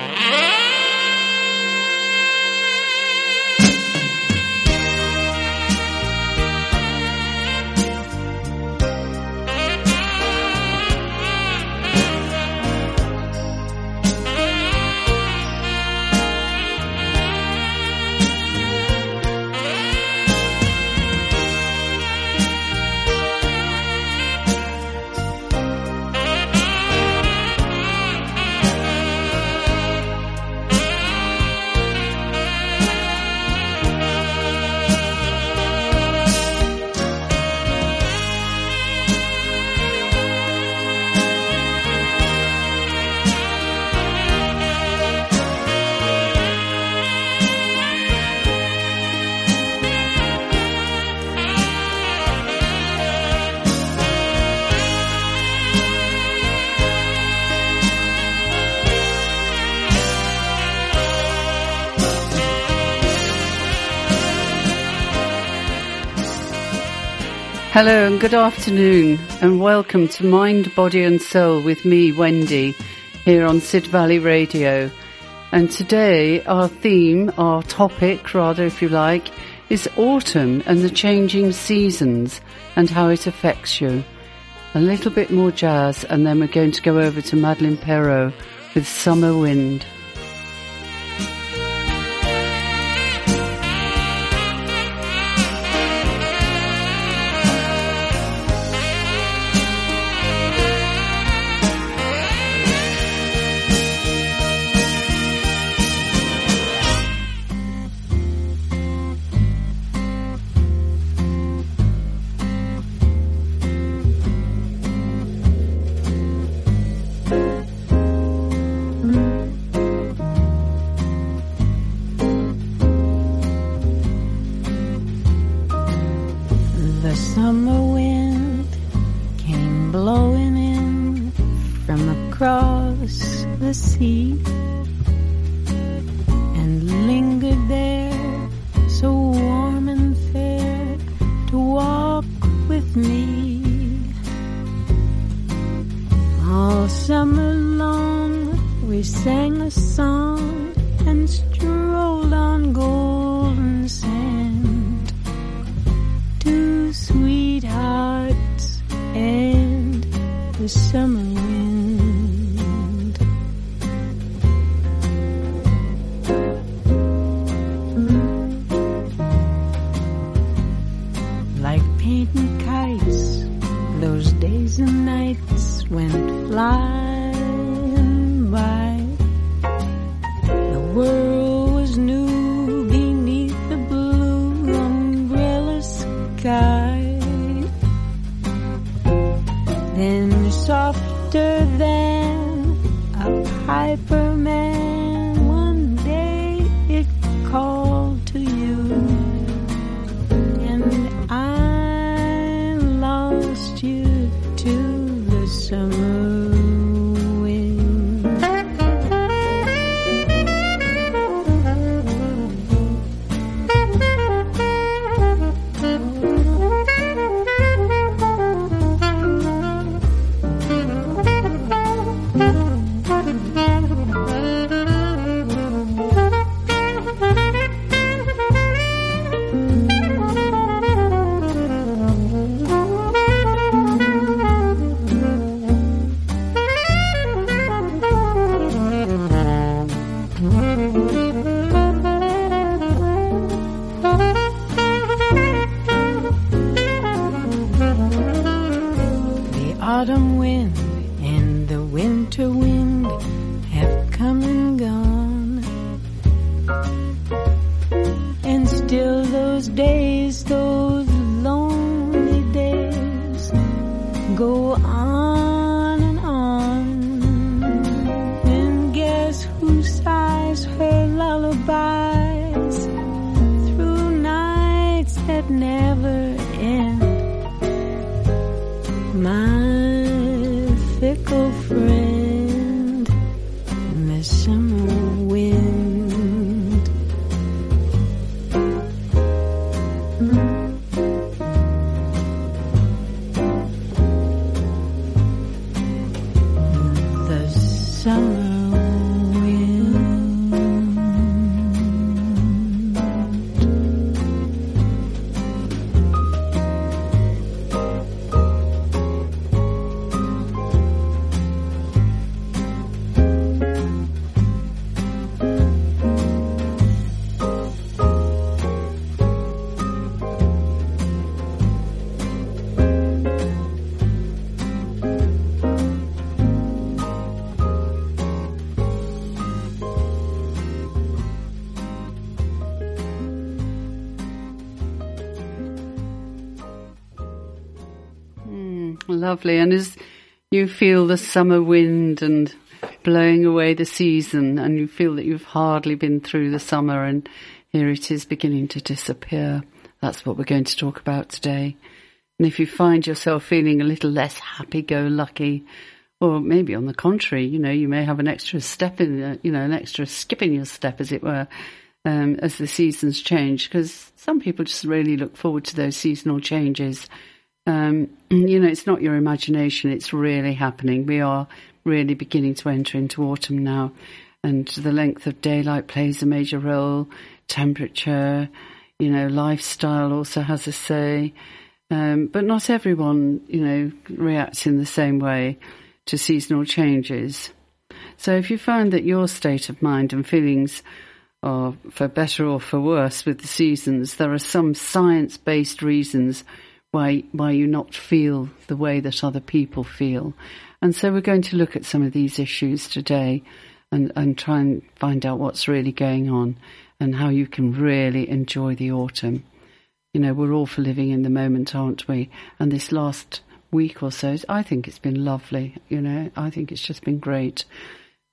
Mm-hmm. Hello and good afternoon and welcome to Mind, Body and Soul with me, Wendy, here on Sid Valley Radio. And today our theme, our topic rather if you like, is autumn and the changing seasons and how it affects you. A little bit more jazz and then we're going to go over to Madeleine Peyroux with summer wind. Lovely. And as you feel the summer wind and blowing away the season, and you feel that you've hardly been through the summer, and here it is beginning to disappear. That's what we're going to talk about today. And if you find yourself feeling a little less happy go lucky, or maybe on the contrary, you know, you may have an extra step in, uh, you know, an extra skip in your step, as it were, um, as the seasons change, because some people just really look forward to those seasonal changes. Um, you know, it's not your imagination, it's really happening. We are really beginning to enter into autumn now, and the length of daylight plays a major role, temperature, you know, lifestyle also has a say. Um, but not everyone, you know, reacts in the same way to seasonal changes. So if you find that your state of mind and feelings are for better or for worse with the seasons, there are some science-based reasons why why you not feel the way that other people feel. And so we're going to look at some of these issues today and, and try and find out what's really going on and how you can really enjoy the autumn. You know, we're all for living in the moment, aren't we? And this last week or so, I think it's been lovely. You know, I think it's just been great.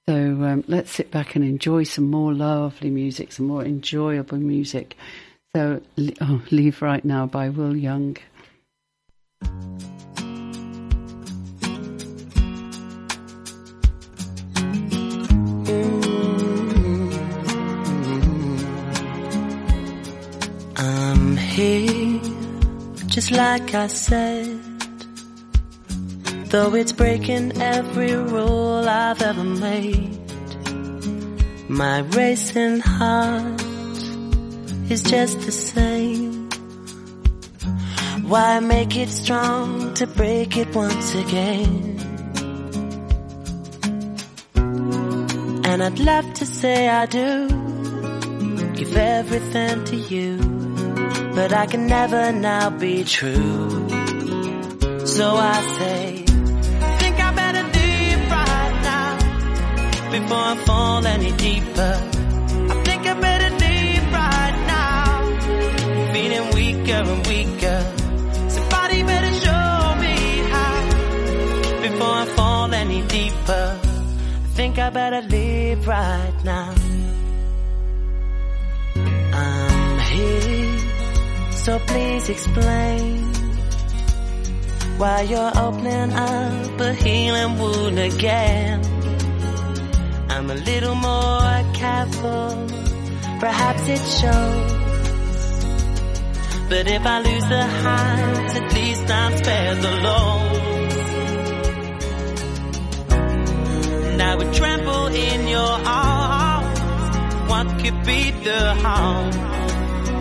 So um, let's sit back and enjoy some more lovely music, some more enjoyable music. So, oh, Leave Right Now by Will Young. I'm here, just like I said. Though it's breaking every rule I've ever made. My racing heart is just the same. Why make it strong to break it once again? And I'd love to say I do give everything to you, but I can never now be true. So I say, think I better leave right now before I fall any deeper. I think I better leave right now, feeling weaker and weaker. Better show me how before I fall any deeper. I think I better leave right now. I'm here, so please explain why you're opening up a healing wound again. I'm a little more careful, perhaps it shows. But if I lose the highs, at least I'm spared the lows. And I would tremble in your arms. What could be the harm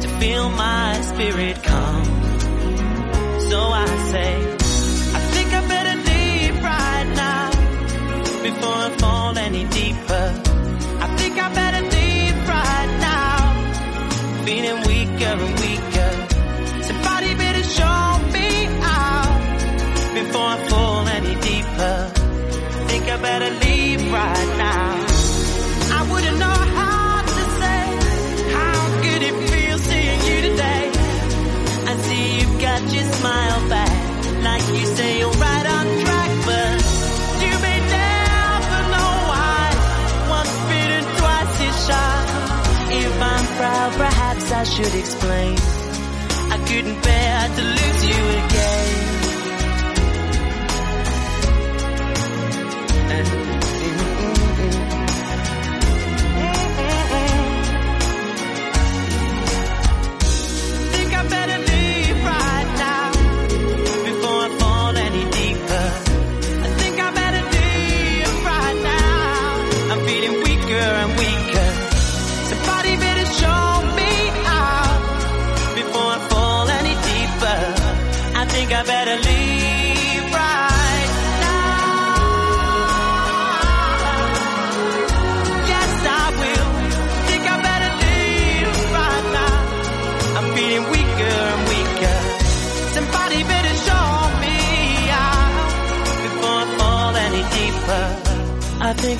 to feel my spirit calm? So I say, I think I better leave right now before I fall any deeper. I think I better leave right now, feeling weaker and weaker. Before I fall any deeper. Think I better leave right now. I wouldn't know how to say how good it feels seeing you today. I see you've got your smile back, like you say you're right on track, but. If I'm proud, perhaps I should explain. I couldn't bear to lose you again. Think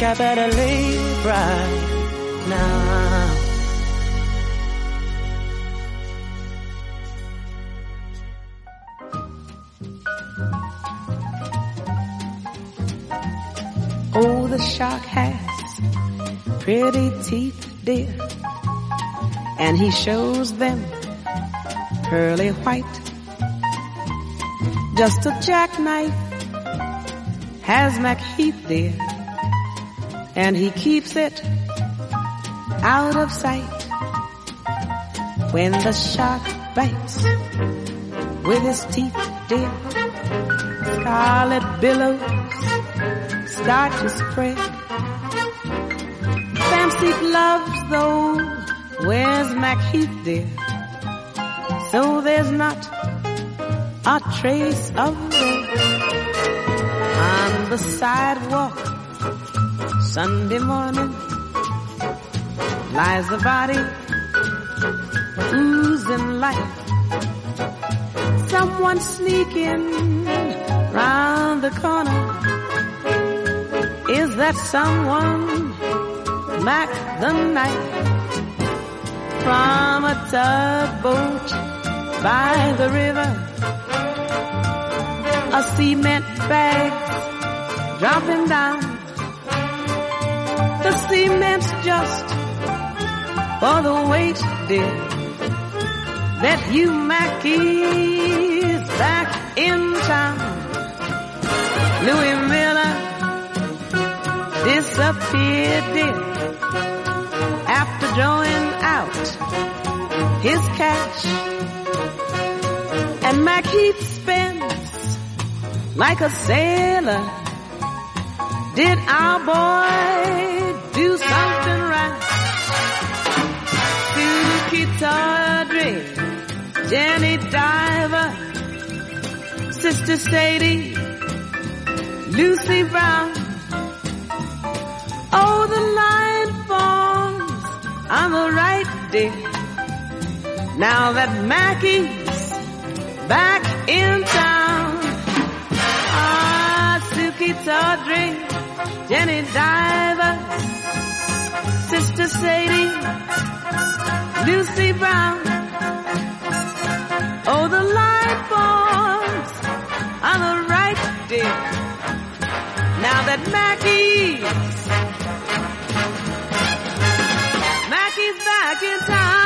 I better leave right now. Oh, the shark has pretty teeth, dear, and he shows them pearly white. Just a jackknife has MacHeath, dear, and he keeps it out of sight. When the shark bites with his teeth, dear, scarlet billows start to spread. Fancy gloves, though, where's MacHeath, dear? So there's not a trace of red on the sidewalk. Sunday morning lies a body oozing life. Someone sneaking round the corner. Is that someone Mac the Knife from a tugboat by the river? A cement bag dropping down. The cement's just for the weight, dear. That you Mackie's back in town. Louis Miller disappeared, dear, after drawing out his cash. And MacHeath spends like a sailor. Did our boy do something right? Suki Tawdry, Jenny Diver, Sister Sadie, Lucy Brown. Oh, the line forms on the right, dear. Now that Mackie's back in town. Ah, Suki Tawdry, Jenny Diver, Sister Sadie, Lucy Brown. Oh, the line forms on the right, dear. Now that Mackie's, Mackie's back in town.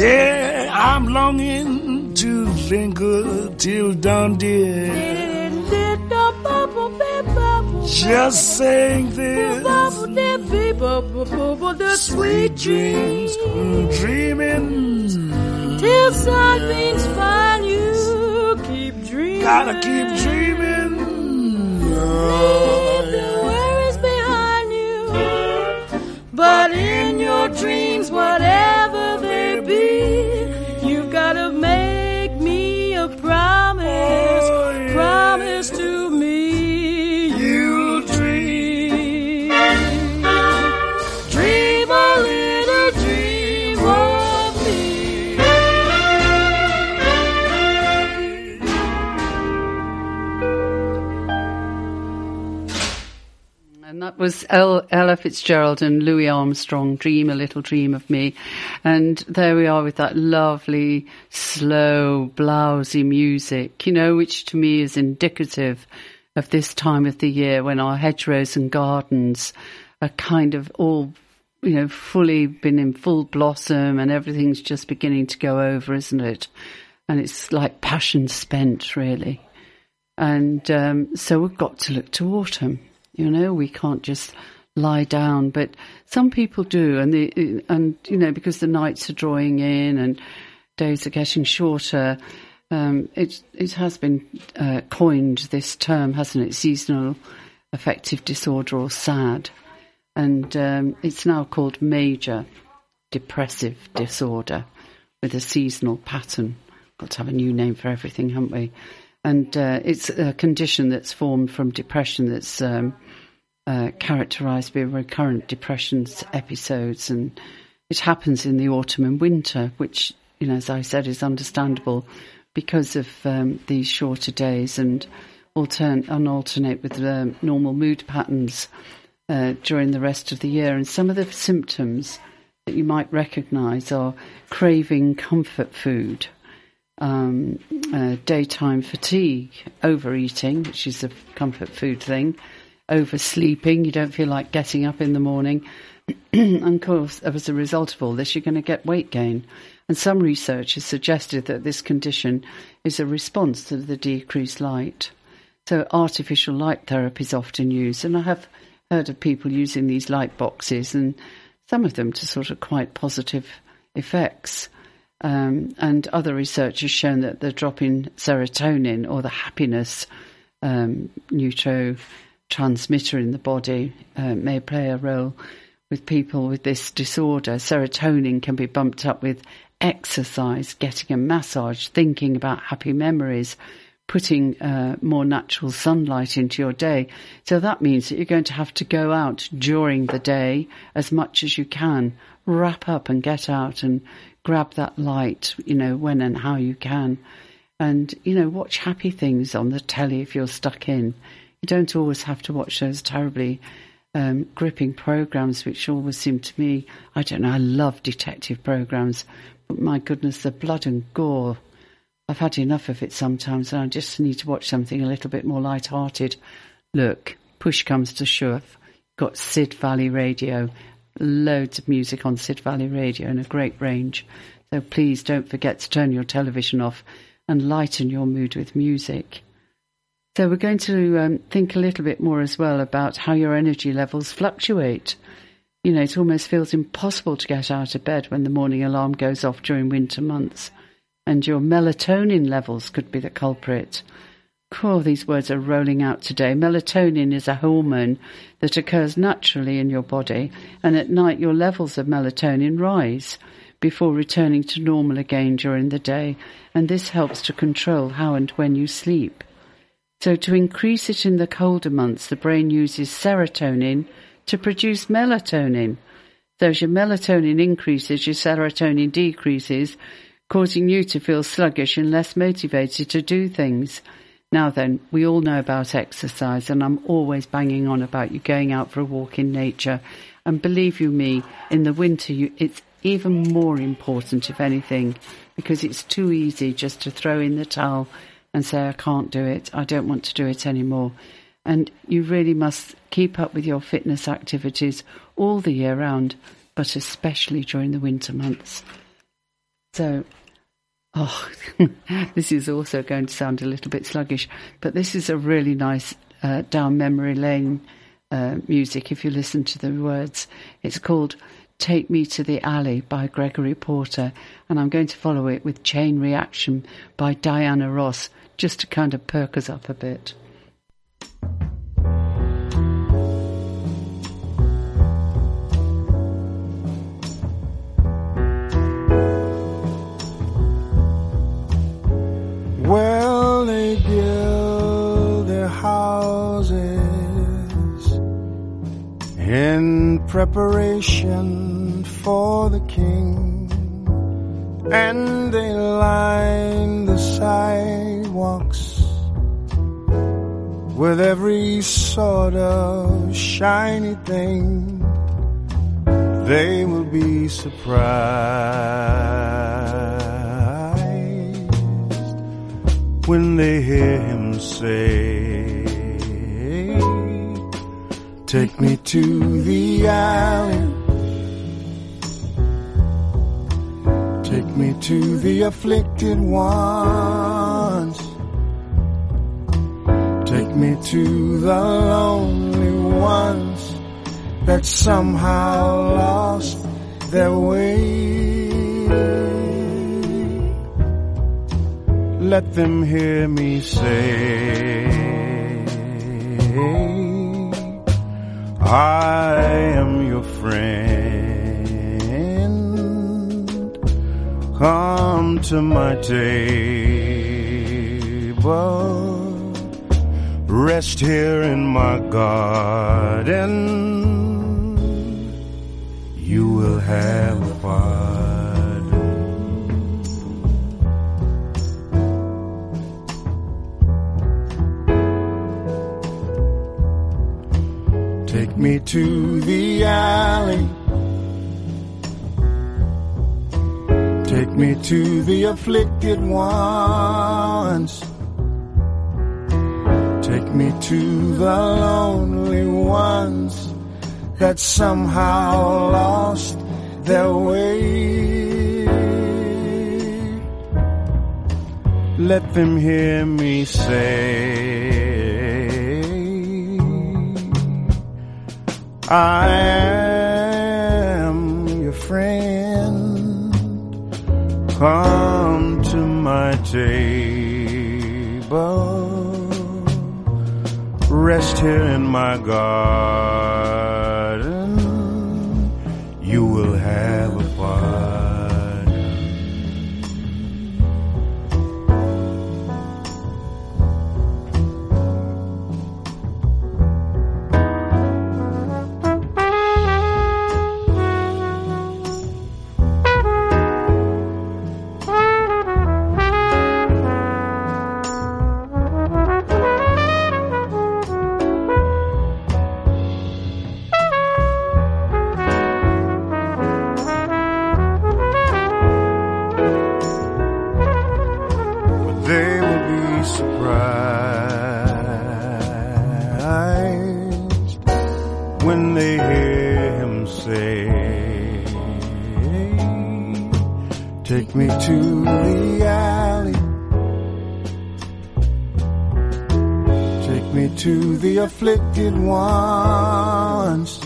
Yeah, I'm longing to linger till dawn, dear. Just saying this. Sweet dreams Dreaming. till something's find you. Keep dreaming. Gotta keep dreaming. Leave But in your dreams, whatever that was El- Ella Fitzgerald and Louis Armstrong, Dream a Little Dream of Me. And there we are with that lovely, slow, blousy music, you know, which to me is indicative of this time of the year when our hedgerows and gardens are kind of all, you know, fully been in full blossom and everything's just beginning to go over, isn't it? And it's like passion spent, really. And um, so we've got to look to autumn. You know, we can't just lie down, but some people do, and the and you know because the nights are drawing in and days are getting shorter. Um, it it has been uh, coined this term, hasn't it? Seasonal affective disorder or SAD, and um, it's now called major depressive disorder with a seasonal pattern. Got to have a new name for everything, haven't we? And uh, it's a condition that's formed from depression that's um, uh, characterised by recurrent depressions episodes, and it happens in the autumn and winter, which, you know, as I said, is understandable because of um, these shorter days and altern- and alternate with the normal mood patterns uh, during the rest of the year. And some of the symptoms that you might recognise are craving comfort food um, uh, daytime fatigue, overeating, which is a comfort food thing, oversleeping, you don't feel like getting up in the morning. and of course, as a result of all this, you're going to get weight gain. And some research has suggested that this condition is a response to the decreased light. So artificial light therapy is often used, and I have heard of people using these light boxes, and some of them to sort of quite positive effects. Um, and other research has shown that the drop in serotonin or the happiness um, neurotransmitter in the body uh, may play a role with people with this disorder. Serotonin can be bumped up with exercise, getting a massage, thinking about happy memories, putting uh, more natural sunlight into your day. So that means that you're going to have to go out during the day as much as you can, wrap up and get out and grab that light, you know, when and how you can. And, you know, watch happy things on the telly if you're stuck in. You don't always have to watch those terribly um, gripping programs, which always seem to me, I don't know, I love detective programs, but my goodness, the blood and gore. I've had enough of it sometimes, and I just need to watch something a little bit more light-hearted. Look, push comes to shove. Got Sid Valley Radio, loads of music on Sid Valley Radio and a great range. So please don't forget to turn your television off and lighten your mood with music. So we're going to um, think a little bit more as well about how your energy levels fluctuate. You know, it almost feels impossible to get out of bed when the morning alarm goes off during winter months, and your melatonin levels could be the culprit. Oh, these words are rolling out today. Melatonin is a hormone that occurs naturally in your body, and at night your levels of melatonin rise before returning to normal again during the day, and this helps to control how and when you sleep. So, to increase it in the colder months, the brain uses serotonin to produce melatonin. So, as your melatonin increases, your serotonin decreases, causing you to feel sluggish and less motivated to do things. Now then, we all know about exercise, and I'm always banging on about you going out for a walk in nature. And believe you me, in the winter, you, it's even more important, if anything, because it's too easy just to throw in the towel and say, I can't do it, I don't want to do it anymore. And you really must keep up with your fitness activities all the year round, but especially during the winter months. So, oh, this is also going to sound a little bit sluggish, but this is a really nice uh, down memory lane uh, music if you listen to the words. It's called Take Me to the Alley by Gregory Porter, and I'm going to follow it with Chain Reaction by Diana Ross just to kind of perk us up a bit. In preparation for the king, and they line the sidewalks with every sort of shiny thing. They will be surprised when they hear him say, Take me to the alley. Take me to the afflicted ones. Take me to the lonely ones that somehow lost their way. let them hear me say, I am your friend. Come to my table, rest here in my garden. You will have a party. Me to the alley. Take me to the afflicted ones. Take me to the lonely ones that somehow lost their way. Let them hear me say, I am your friend. Come to my table. Rest here in my garden. You will have afflicted ones.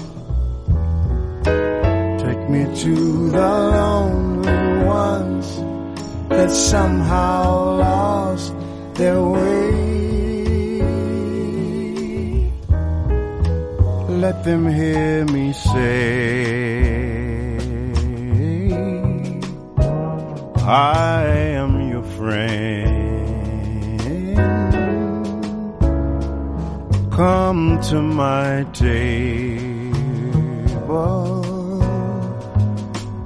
Take me to the lonely ones that somehow lost their way. Let them hear me say, I to my table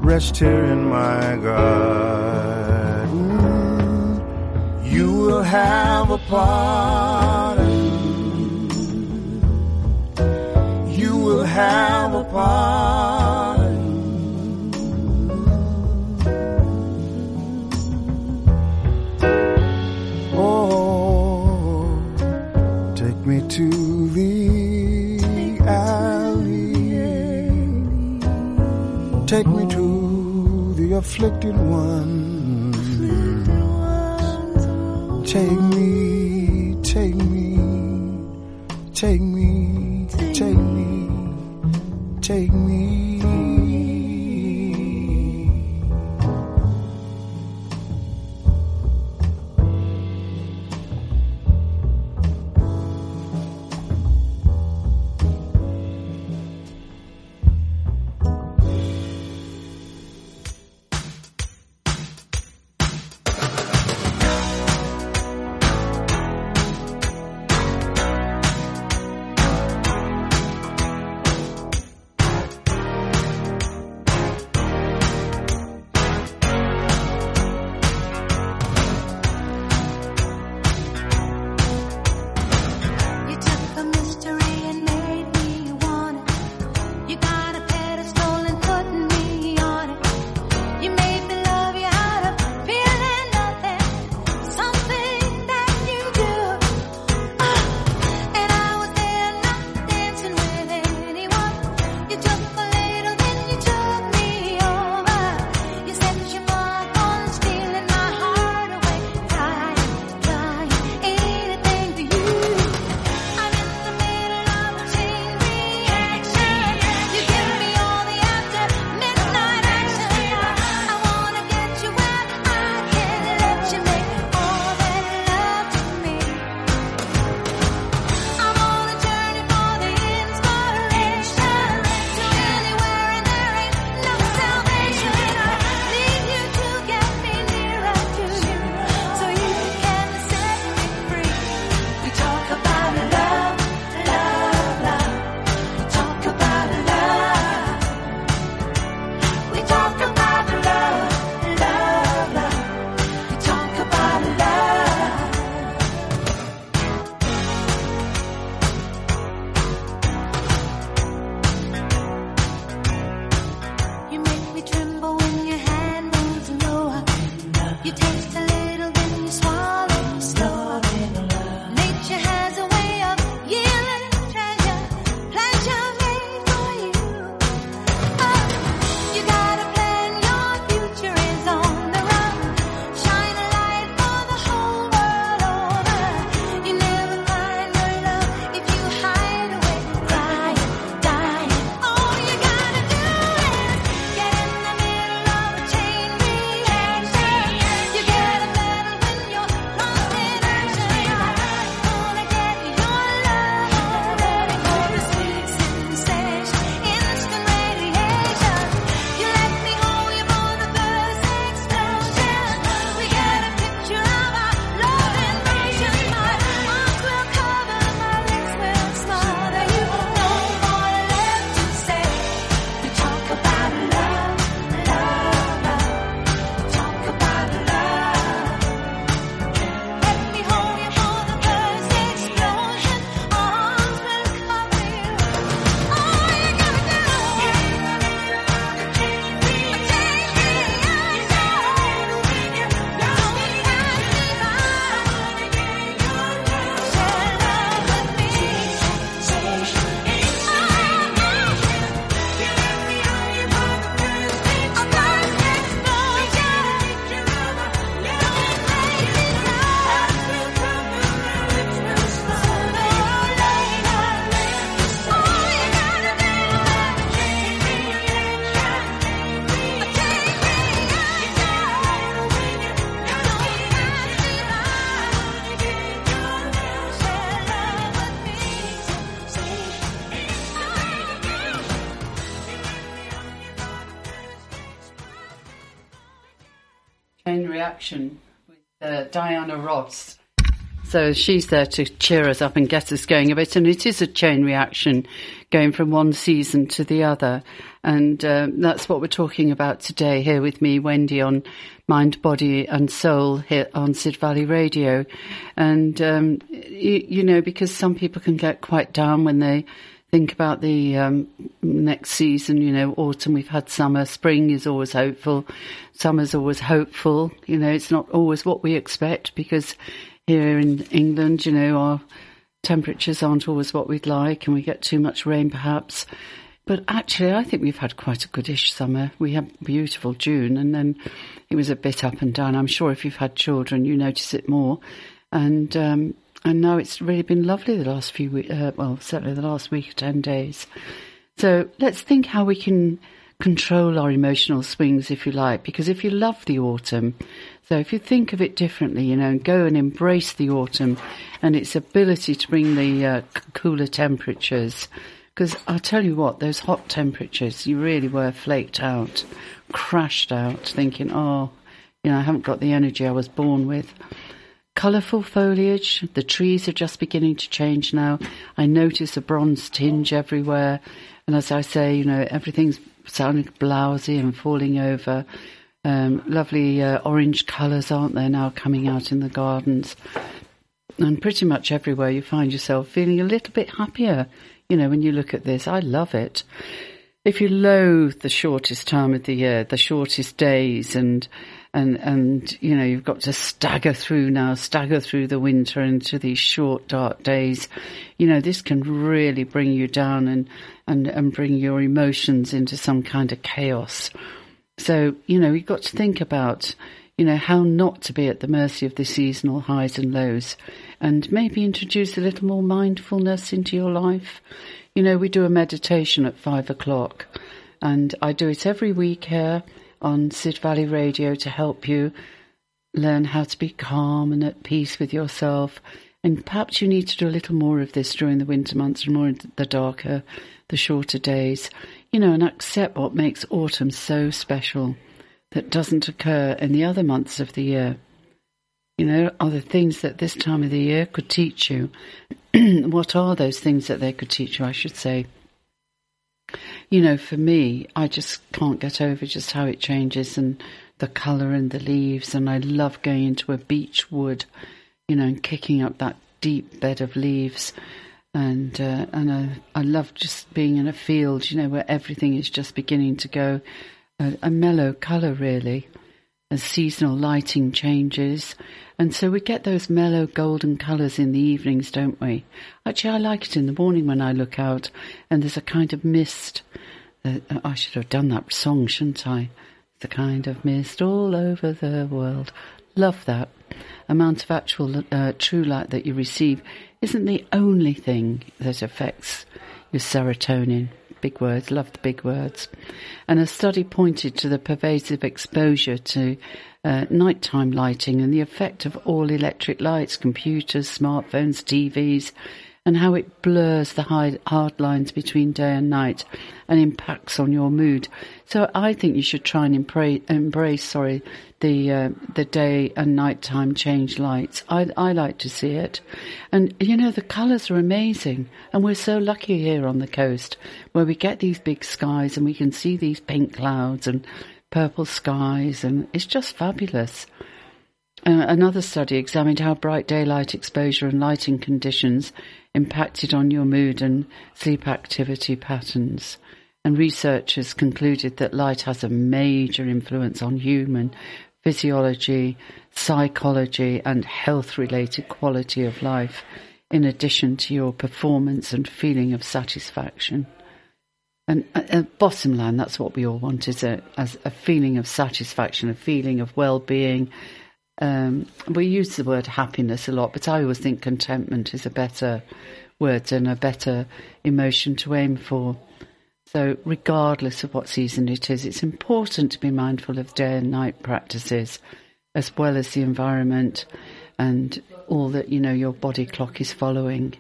rest here in my garden. You will have a party. You will have a party. Oh, take me to Take me to the afflicted one. Take me, take me, take me, take me, take me. With uh, Diana Ross. So she's there to cheer us up and get us going a bit. And it is a chain reaction going from one season to the other. And um, that's what we're talking about today here with me, Wendy, on Mind, Body and Soul here on Sid Valley Radio. And, um, you, you know, because some people can get quite down when they think about the um, next season, you know, autumn, we've had summer, spring is always hopeful, summer's always hopeful. You know, it's not always what we expect because here in England, you know, our temperatures aren't always what we'd like and we get too much rain perhaps. but actually, I think we've had quite a goodish summer. We had beautiful June, and then it was a bit up and down. I'm sure if you've had children, you notice it more. And um, and now it's really been lovely the last few weeks. Uh, well, certainly the last week, ten days. So let's think how we can control our emotional swings, if you like, because if you love the autumn, so if you think of it differently, you know, and go and embrace the autumn and its ability to bring the uh, cooler temperatures because I'll tell you what, those hot temperatures, you really were flaked out, crashed out, thinking, oh, you know, I haven't got the energy I was born with. Colourful foliage, the trees are just beginning to change now. I notice a bronze tinge everywhere. And as I say, you know, everything's sounding blousy and falling over. Um, lovely uh, orange colours, aren't there, now coming out in the gardens? And pretty much everywhere you find yourself feeling a little bit happier you know, when you look at this, I love it. If you loathe the shortest time of the year, the shortest days, and and and you know you've got to stagger through now, stagger through the winter into these short dark days, you know this can really bring you down and and and bring your emotions into some kind of chaos. So you know you've got to think about you know how not to be at the mercy of the seasonal highs and lows and maybe introduce a little more mindfulness into your life. You know, we do a meditation at five o'clock, and I do it every week here on Sid Valley Radio to help you learn how to be calm and at peace with yourself. And perhaps you need to do a little more of this during the winter months and more in the darker, the shorter days, you know, and accept what makes autumn so special that doesn't occur in the other months of the year. You know, are the things that this time of the year could teach you? what are those things that they could teach you, I should say? You know, for me, I just can't get over just how it changes and the colour and the leaves. And I love going into a beech wood, you know, and kicking up that deep bed of leaves. And uh, and I, I love just being in a field, you know, where everything is just beginning to go a, a mellow colour, really, as seasonal lighting changes and so we get those mellow golden colours in the evenings, don't we? Actually, I like it in the morning when I look out and there's a kind of mist. Uh, I should have done that song, shouldn't I? The kind of mist all over the world. Love that. Amount of actual uh, true light that you receive isn't the only thing that affects your serotonin. Big words, love the big words. And a study pointed to the pervasive exposure to uh, nighttime lighting and the effect of all electric lights, computers, smartphones, TVs, and how it blurs the hard lines between day and night and impacts on your mood. So I think you should try and embrace, embrace sorry, the uh, the day and nighttime change lights. I, I like to see it, and you know the colours are amazing, and we're so lucky here on the coast where we get these big skies and we can see these pink clouds and purple skies, and it's just fabulous. Uh, another study examined how bright daylight exposure and lighting conditions impacted on your mood and sleep activity patterns. And researchers concluded that light has a major influence on human physiology, psychology, and health related quality of life, in addition to your performance and feeling of satisfaction. And uh, bottom line, that's what we all want is a, as a feeling of satisfaction, a feeling of well-being. Um, we use the word happiness a lot, but I always think contentment is a better word and a better emotion to aim for. So, regardless of what season it is, it's important to be mindful of day and night practices, as well as the environment and all that you know your body clock is following.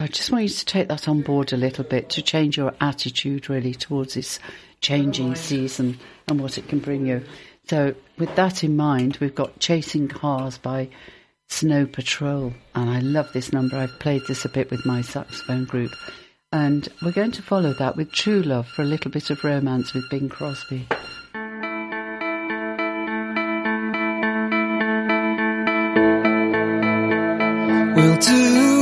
I just want you to take that on board a little bit to change your attitude really towards this changing season and what it can bring you. So, with that in mind, we've got Chasing Cars by Snow Patrol, and I love this number. I've played this a bit with my saxophone group, and we're going to follow that with True Love for a little bit of romance with Bing Crosby. We'll do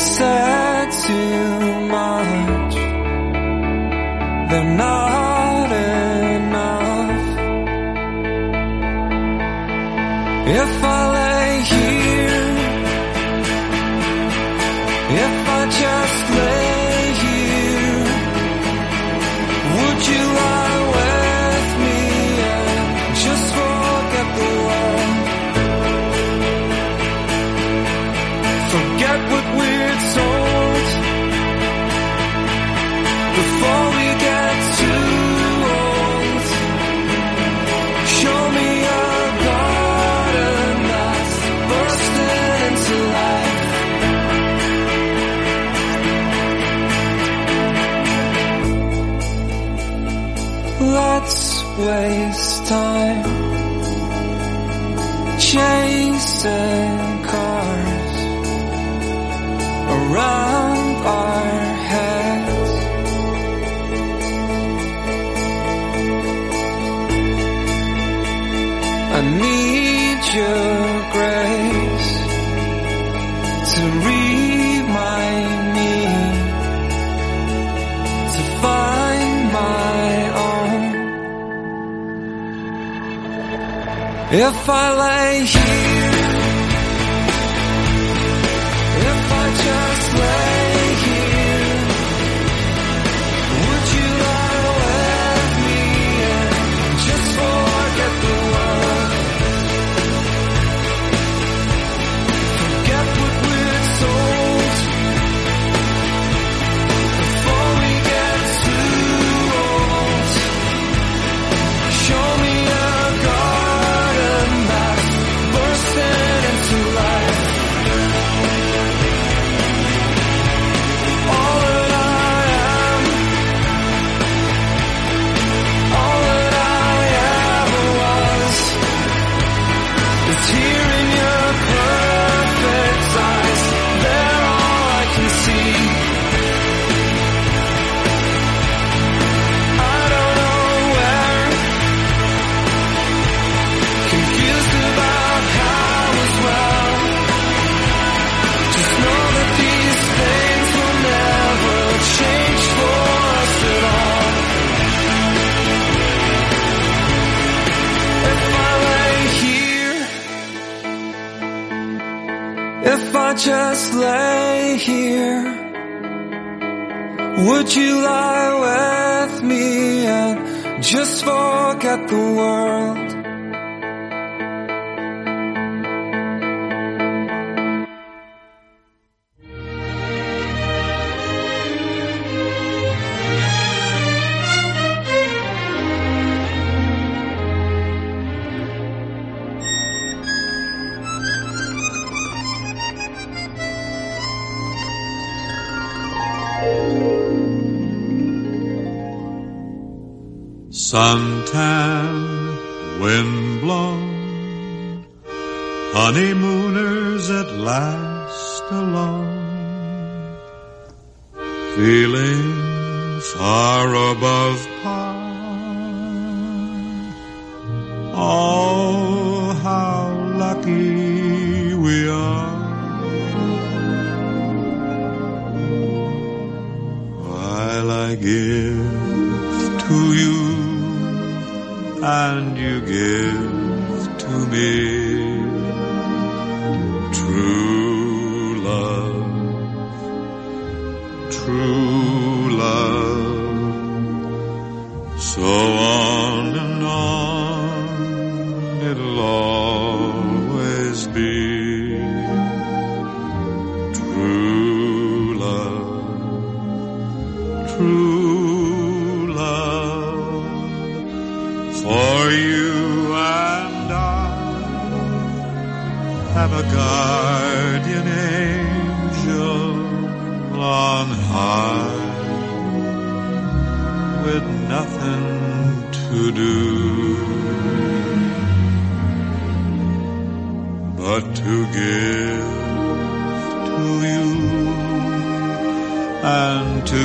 are If I lay here,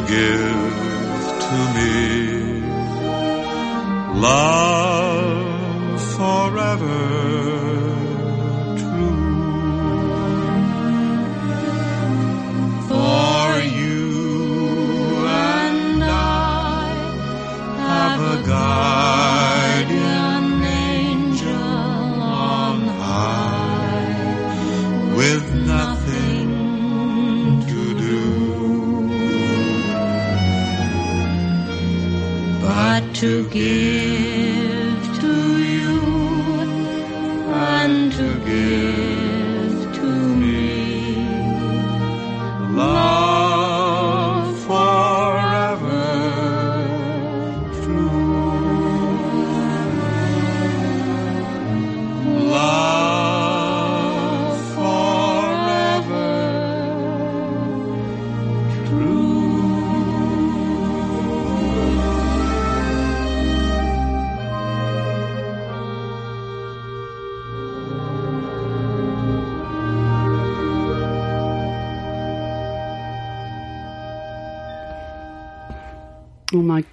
give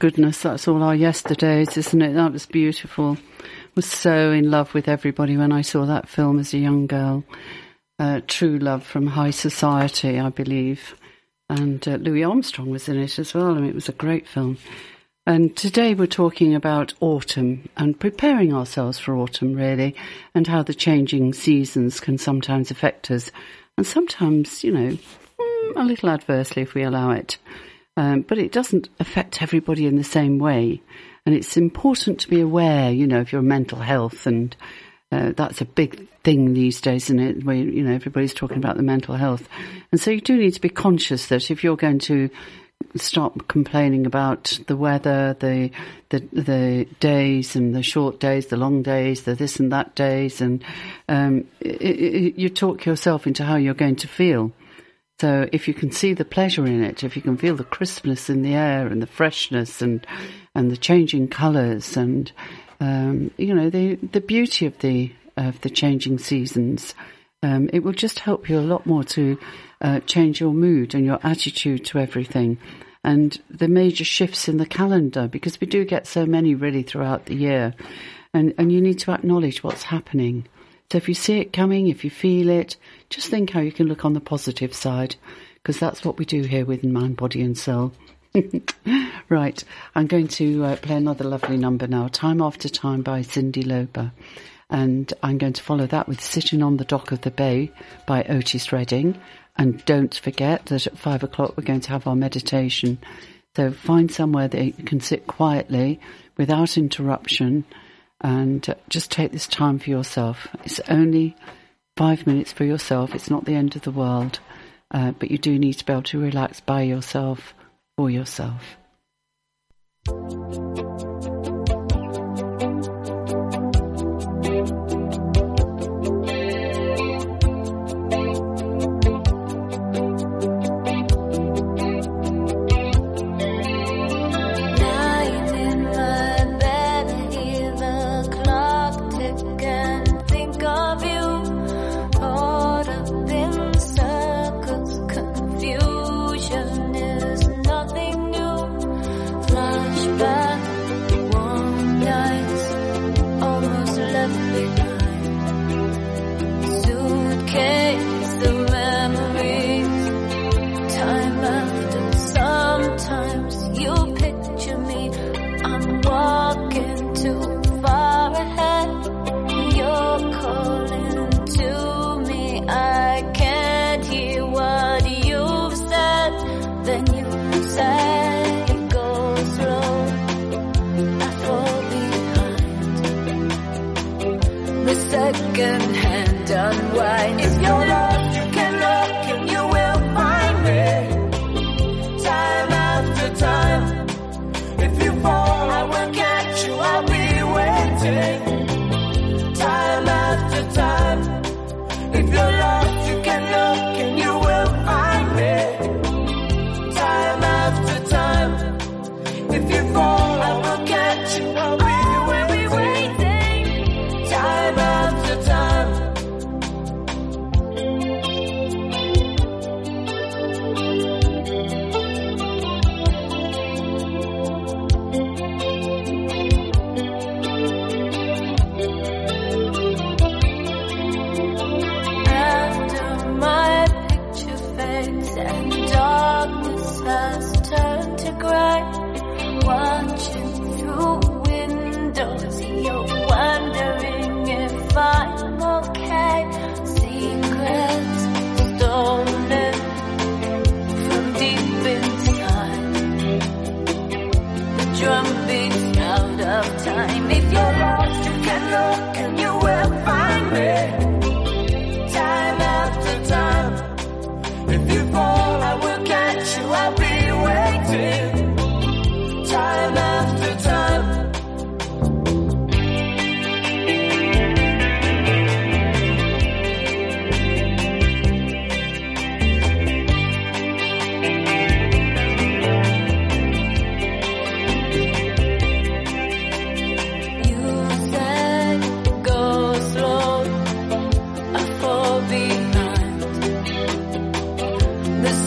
goodness, that's all our yesterdays, isn't it? That was beautiful. I Was so in love with everybody when I saw that film as a young girl. Uh, True Love from High Society, I believe. And uh, Louis Armstrong was in it as well. I mean, it was a great film. And today we're talking about autumn and preparing ourselves for autumn, really, and how the changing seasons can sometimes affect us. And sometimes, you know, mm, a little adversely if we allow it. Um, but it doesn't affect everybody in the same way. And it's important to be aware, you know, of your mental health. And uh, that's a big thing these days, isn't it? Where, you know, everybody's talking about the mental health. And so you do need to be conscious that if you're going to stop complaining about the weather, the the the days and the short days, the long days, the this and that days, and um, it, it, you talk yourself into how you're going to feel. So if you can see the pleasure in it, if you can feel the crispness in the air and the freshness and and the changing colours and um, you know the the beauty of the of the changing seasons, um, it will just help you a lot more to uh, change your mood and your attitude to everything. And the major shifts in the calendar, because we do get so many really throughout the year, and, and you need to acknowledge what's happening. So if you see it coming, if you feel it, just think how you can look on the positive side, because that's what we do here with Mind, Body and Soul. right, I'm going to uh, play another lovely number now, Time After Time by Cyndi Lauper. And I'm going to follow that with Sitting on the Dock of the Bay by Otis Redding. And don't forget that at five o'clock we're going to have our meditation. So find somewhere that you can sit quietly without interruption and uh, just take this time for yourself. It's only five minutes for yourself. It's not the end of the world. Uh, but you do need to be able to relax by yourself, for yourself.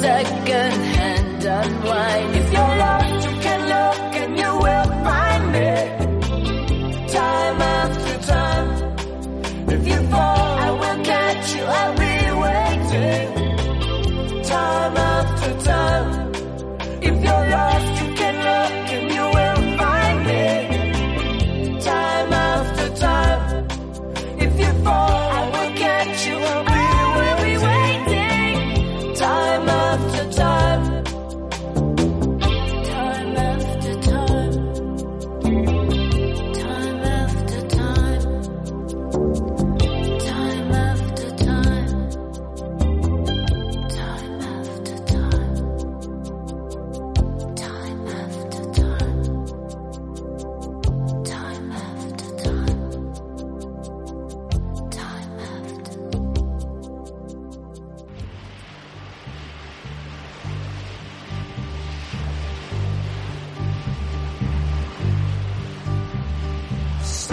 Second hand unwind. If you're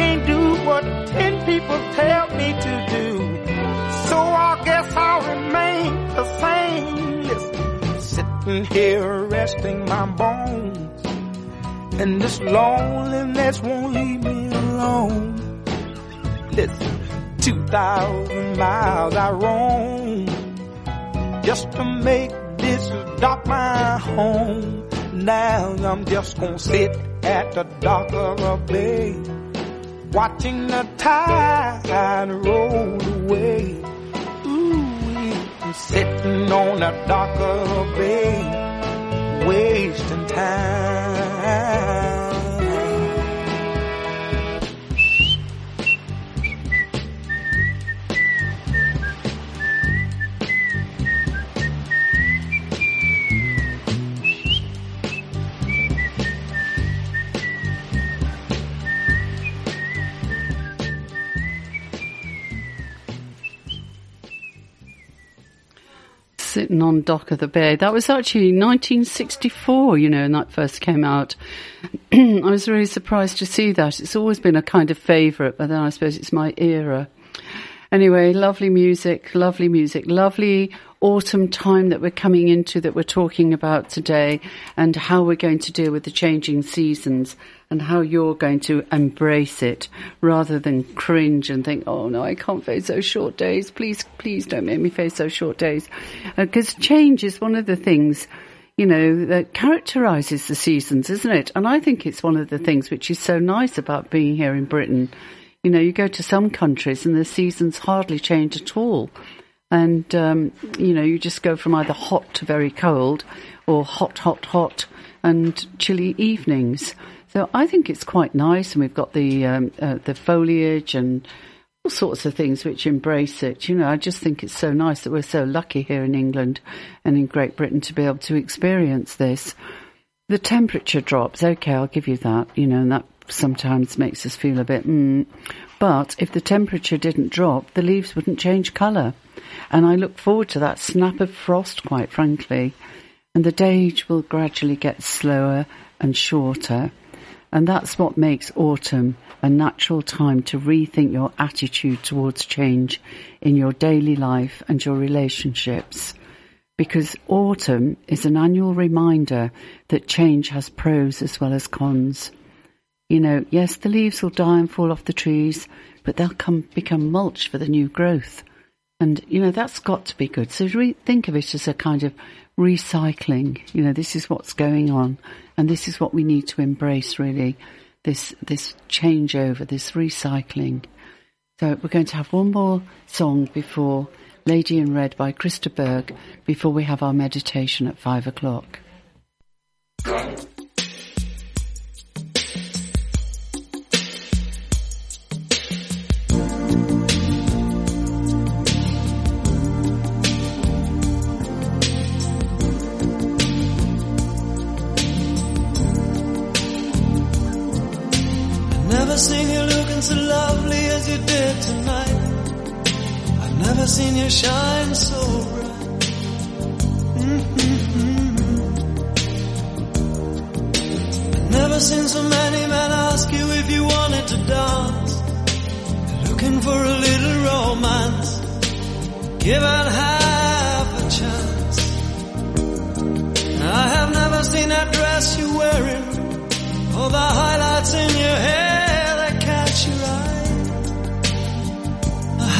Can't do what ten people tell me to do. So I guess I'll remain the same. Listen, sitting here resting my bones. And this loneliness won't leave me alone. Listen, 2,000 miles I roam just to make this dock my home. Now I'm just gonna sit at the dock of a bay, watching the tide roll away. Ooh, sitting on a a bay, wasting time. Sitting on dock of the bay. That was actually 1964, you know, when that first came out. I was really surprised to see that. It's always been a kind of favourite, but then I suppose it's my era. Anyway, lovely music, lovely music, lovely autumn time that we're coming into that we're talking about today and how we're going to deal with the changing seasons and how you're going to embrace it rather than cringe and think, oh no, I can't face those short days. Please, please don't make me face those short days. Uh, because change is one of the things you know, that characterises the seasons, isn't it? And I think it's one of the things which is so nice about being here in Britain. You know, you go to some countries and the seasons hardly change at all. And, um, you know, you just go from either hot to very cold or hot, hot, hot and chilly evenings. So I think it's quite nice, and we've got the um, uh, the foliage and all sorts of things which embrace it. You know, I just think it's so nice that we're so lucky here in England and in Great Britain to be able to experience this. The temperature drops, okay, I'll give you that, you know, and that sometimes makes us feel a bit, mm. But if the temperature didn't drop, the leaves wouldn't change colour. And I look forward to that snap of frost, quite frankly. And the days will gradually get slower and shorter. And that's what makes autumn a natural time to rethink your attitude towards change in your daily life and your relationships. Because autumn is an annual reminder that change has pros as well as cons. You know, yes, the leaves will die and fall off the trees, but they'll come become mulch for the new growth. And, you know, that's got to be good. So re- think of it as a kind of recycling. You know, this is what's going on and this is what we need to embrace really. This, this changeover, this recycling. So we're going to have one more song before Lady in Red by Chris de Burgh before we have our meditation at five o'clock. Seen you looking so lovely as you did tonight. I've never seen you shine so bright. Mm-hmm. I've never seen so many men ask you if you wanted to dance. Looking for a little romance. Give it half a chance. I have never seen that dress you're wearing. All the highlights in your hair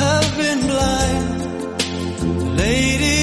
have been blind, lady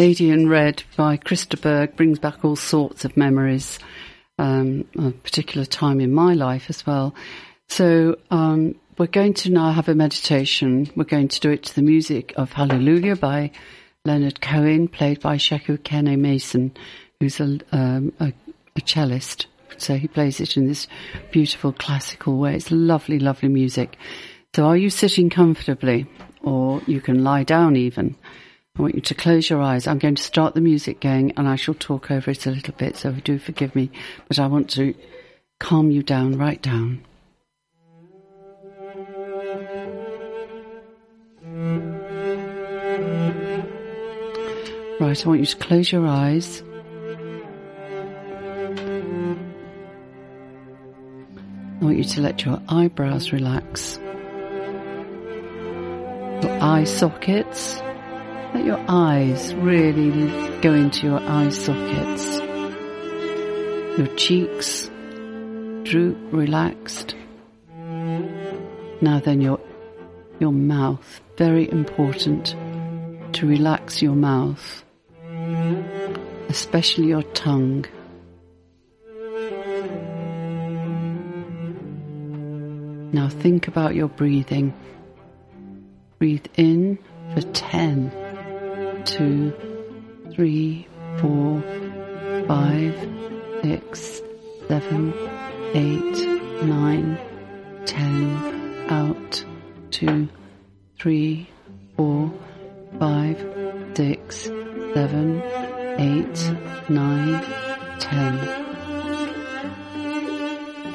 Lady in Red by Chris de Burgh brings back all sorts of memories, um, a particular time in my life as well. So um, we're going to now have a meditation. We're going to do it to the music of Hallelujah by Leonard Cohen, played by Sheku Kanneh-Mason, who's a, um, a, a cellist. So he plays it in this beautiful classical way. It's lovely, lovely music. So are you sitting comfortably? Or you can lie down even. I want you to close your eyes. I'm going to start the music going and I shall talk over it a little bit, so do forgive me. But I want to calm you down, right down. Right, I want you to close your eyes. I want you to let your eyebrows relax. Your eye sockets. Let your eyes really go into your eye sockets. Your cheeks droop relaxed. Now then your your mouth, very important to relax your mouth, especially your tongue. Now think about your breathing. Breathe in for 10, 2, 3, 4, 5, 6, 7, 8, 9, 10. Out. 2, 3, 4, 5, 6, 7, 8, 9, 10.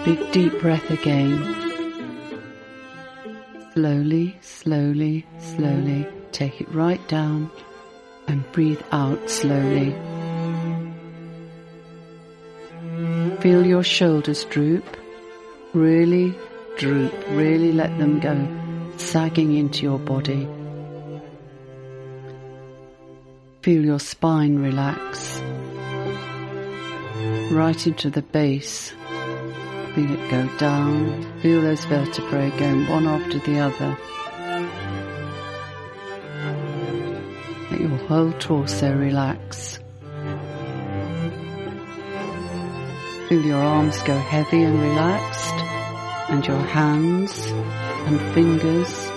Big deep breath again. Slowly, slowly, slowly take it right down and breathe out slowly. Feel your shoulders droop. Really droop. Really let them go, sagging into your body. Feel your spine relax. Right into the base. Feel it go down. Feel those vertebrae going one after the other. Your whole torso relax. Feel your arms go heavy and relaxed, and your hands and fingers.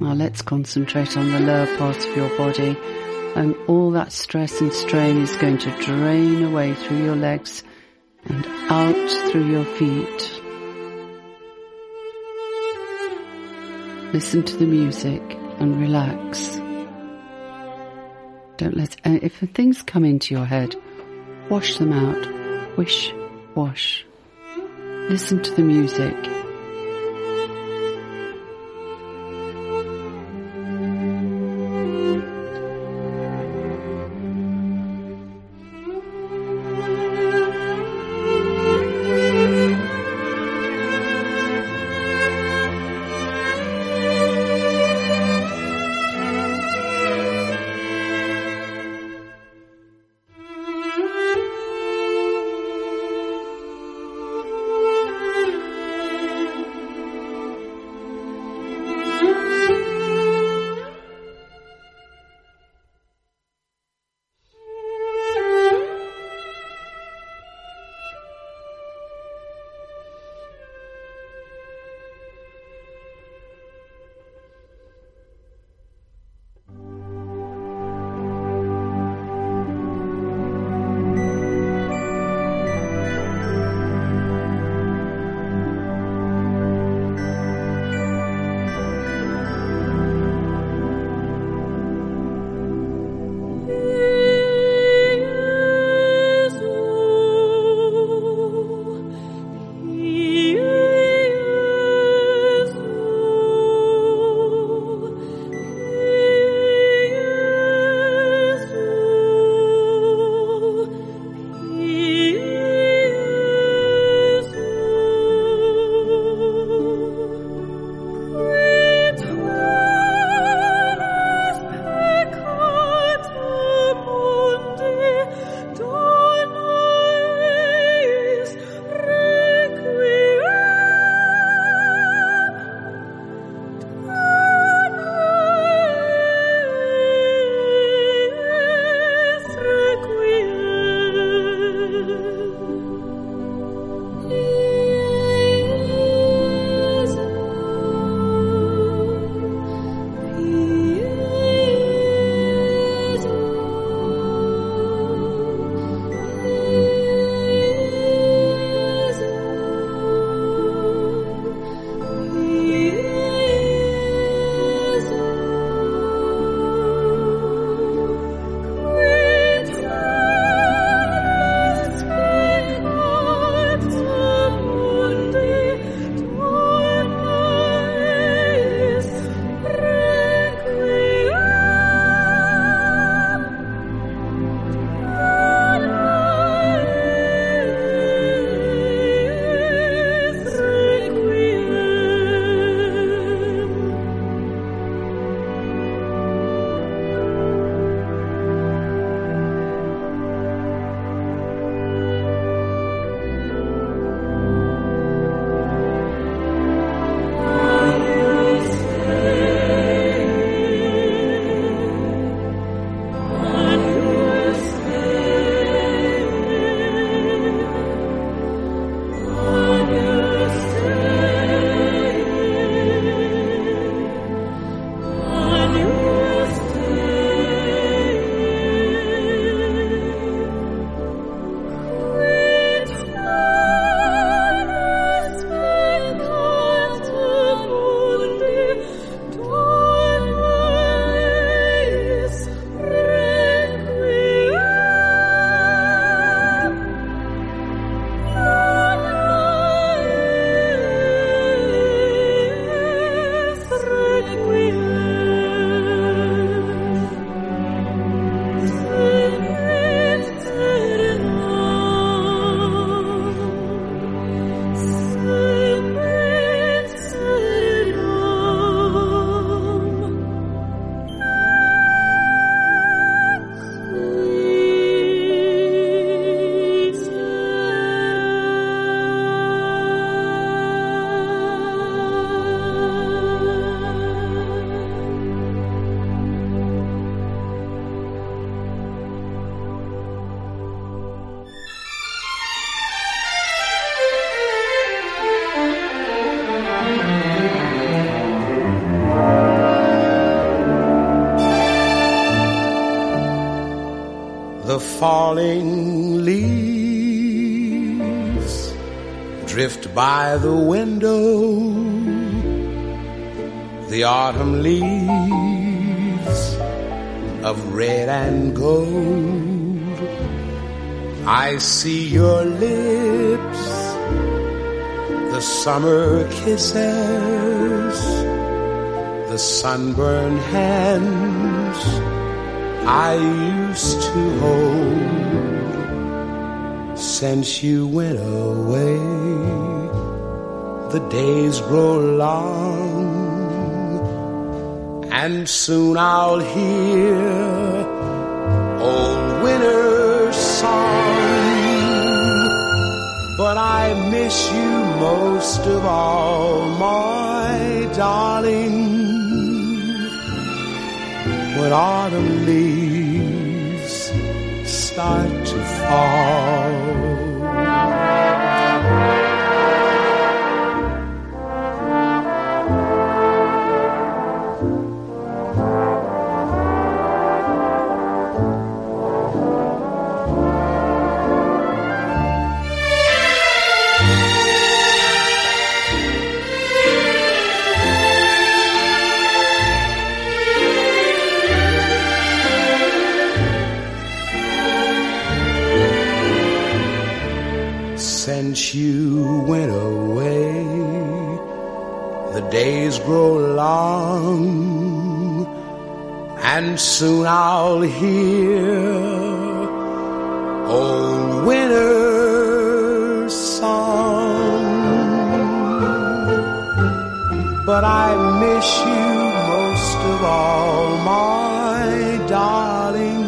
Now let's concentrate on the lower parts of your body and all that stress and strain is going to drain away through your legs and out through your feet. Listen to the music and relax. Don't let, uh, if things come into your head, wash them out. Wish, wash. Listen to the music. Falling Since you went away, the days grow long, and soon I'll hear old winter's song. But I miss you most of all, my darling when autumn leaves start to fall. You went away, the days grow long, and soon I'll hear old winter's song. But I miss you most of all, my darling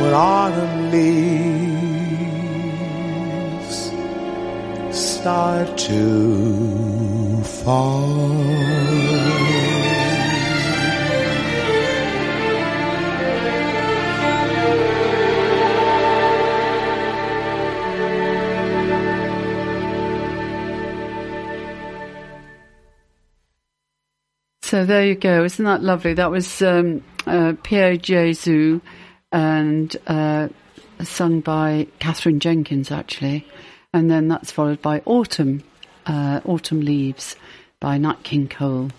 when autumn leaves start to fall. So there you go. Isn't that lovely? That was um, uh, Pie Jesu and uh, sung by Katherine Jenkins, actually. And then that's followed by Autumn, uh, Autumn Leaves by Nat King Cole.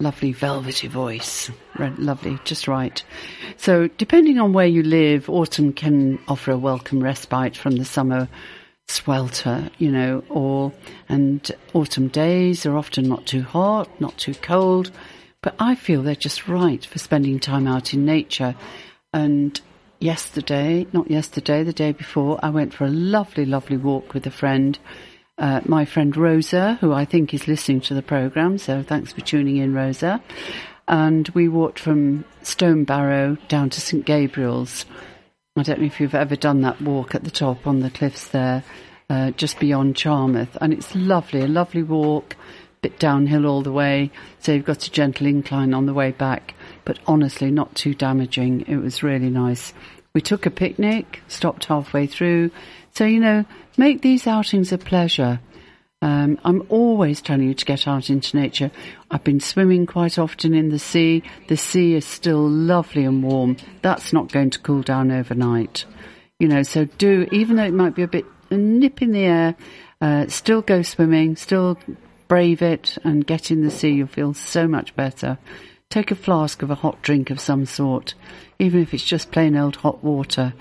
Lovely velvety voice. Re- lovely, just right. So depending on where you live, autumn can offer a welcome respite from the summer swelter, you know, or, and autumn days are often not too hot, not too cold, but I feel they're just right for spending time out in nature. And yesterday, not yesterday, the day before, I went for a lovely, lovely walk with a friend, uh, my friend Rosa, who I think is listening to the program. So thanks for tuning in, Rosa. And we walked from Stonebarrow down to St Gabriel's. I don't know if you've ever done that walk at the top on the cliffs there, uh, just beyond Charmouth. And it's lovely, a lovely walk, bit downhill all the way. So you've got a gentle incline on the way back, but honestly, not too damaging. It was really nice. We took a picnic, stopped halfway through. So, you know, make these outings a pleasure. Um, I'm always telling you to get out into nature. I've been swimming quite often in the sea. The sea is still lovely and warm. That's not going to cool down overnight. You know, so do, even though it might be a bit a nip in the air, uh, still go swimming, still brave it and get in the sea. You'll feel so much better. Take a flask of a hot drink of some sort, even if it's just plain old hot water,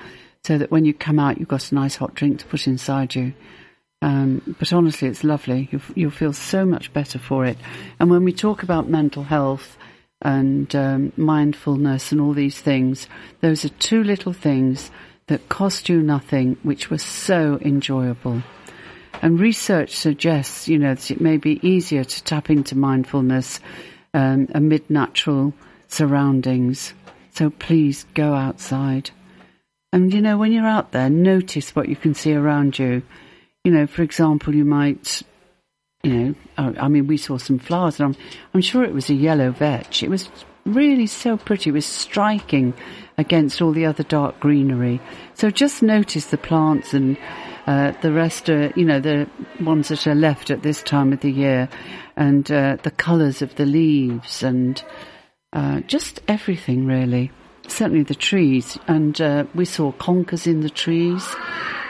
so that when you come out, you've got a nice hot drink to put inside you. Um, but honestly, it's lovely. You'll, you'll feel so much better for it. And when we talk about mental health and um, mindfulness and all these things, those are two little things that cost you nothing, which were so enjoyable. And research suggests, you know, that it may be easier to tap into mindfulness um, amid natural surroundings. So please go outside. And, you know, when you're out there, notice what you can see around you. You know, for example, you might, you know, I I mean, we saw some flowers and I'm, I'm sure it was a yellow vetch. It was really so pretty. It was striking against all the other dark greenery. So just notice the plants and uh, the rest are, you know, the ones that are left at this time of the year and uh, the colours of the leaves and uh, just everything really. certainly the trees, and uh, we saw conkers in the trees,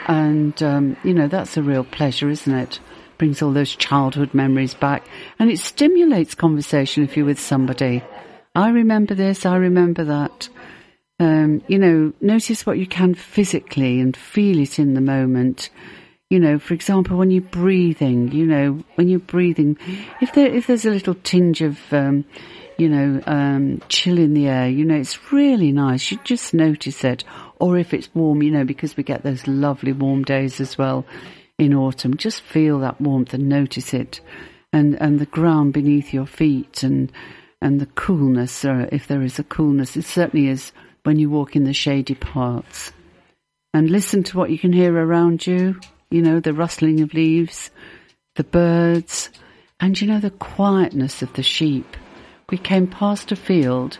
and um, you know that's a real pleasure, isn't it? Brings all those childhood memories back, and it stimulates conversation if you're with somebody. I remember this, I remember that. Um, you know, notice what you can physically and feel it in the moment. You know, for example, when you're breathing, you know, when you're breathing, if there if there's a little tinge of um, you know, um, chill in the air, you know, it's really nice. You just notice it. Or if it's warm, you know, because we get those lovely warm days as well in autumn, just feel that warmth and notice it. And, and the ground beneath your feet and, and the coolness, uh, if there is a coolness, it certainly is when you walk in the shady parts. And listen to what you can hear around you, you know, the rustling of leaves, the birds, and you know, the quietness of the sheep we came past a field.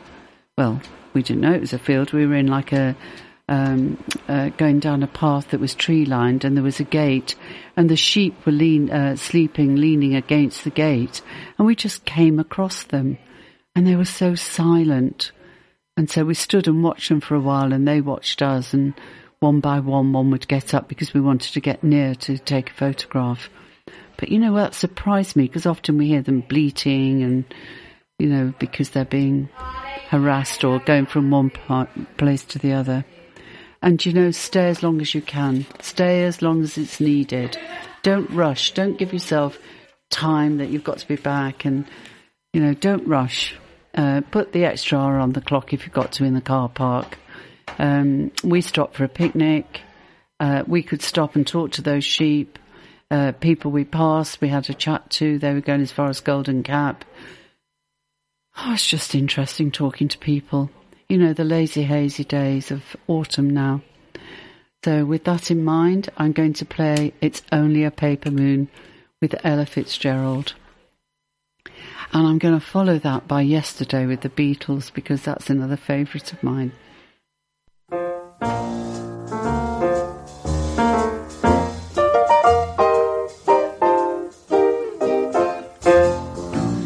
Well, we didn't know it was a field. We were in like a um, uh, going down a path that was tree lined, and there was a gate, and the sheep were lean, uh, sleeping, leaning against the gate, and we just came across them, and they were so silent, and so we stood and watched them for a while, and they watched us, and one by one, one would get up because we wanted to get near to take a photograph. But you know what surprised me because often we hear them bleating and you know, because they're being harassed or going from one part, place to the other. And you know, stay as long as you can. Stay as long as it's needed. Don't rush. Don't give yourself time that you've got to be back and, you know, don't rush. Uh, put the extra hour on the clock if you've got to in the car park. Um, we stopped for a picnic. Uh, we could stop and talk to those sheep. Uh, people we passed, we had a chat to. They were going as far as Golden Cap. Oh, it's just interesting talking to people. You know, the lazy, hazy days of autumn now. So, with that in mind, I'm going to play It's Only a Paper Moon with Ella Fitzgerald. And I'm going to follow that by Yesterday with the Beatles because that's another favourite of mine.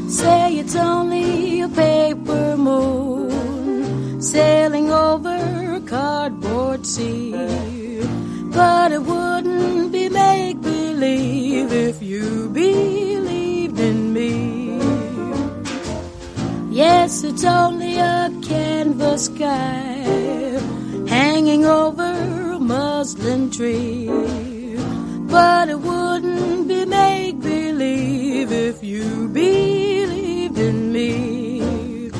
Say it's only a paper moon sailing over cardboard sea. But it wouldn't be make believe if you believed Yes, it's only a canvas sky hanging over a muslin tree. But it wouldn't be make believe if you believed in me.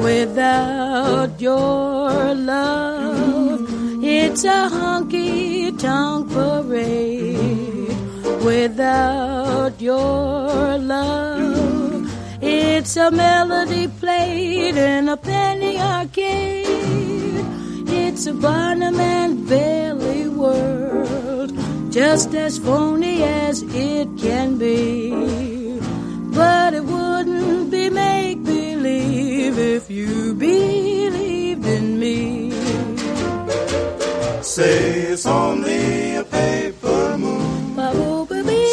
Without your love, it's a honky tonk parade. Without your love, it's a melody played in a penny arcade. It's a Barnum and Bailey world, just as phony as it can be. But it wouldn't be make believe if you believed in me. Say it's only a paper moon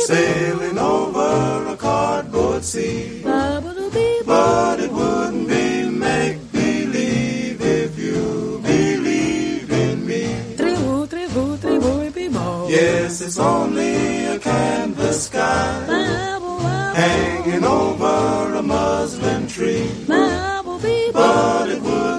sailing over a cardboard sea. A canvas sky hanging over a muslin tree. But it wouldn't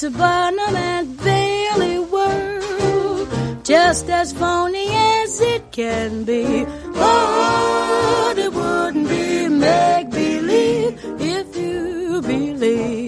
A Barnum and Bailey world, just as phony as it can be. Oh, but it wouldn't be make believe if you believed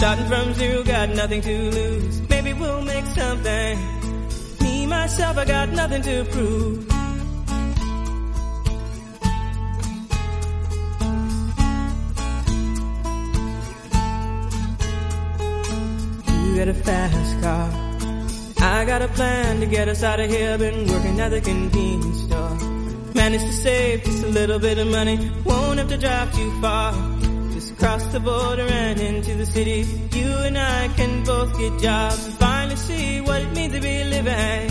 Starting from zero, got nothing to lose. Maybe we'll make something. Me, myself, I got nothing to prove. You got a fast car. I got a plan to get us out of here. Been working at the convenience store. Managed to save just a little bit of money. Won't have to drive too far. Just cross the border and into the city. You and I can both get jobs and finally see what it means to be living.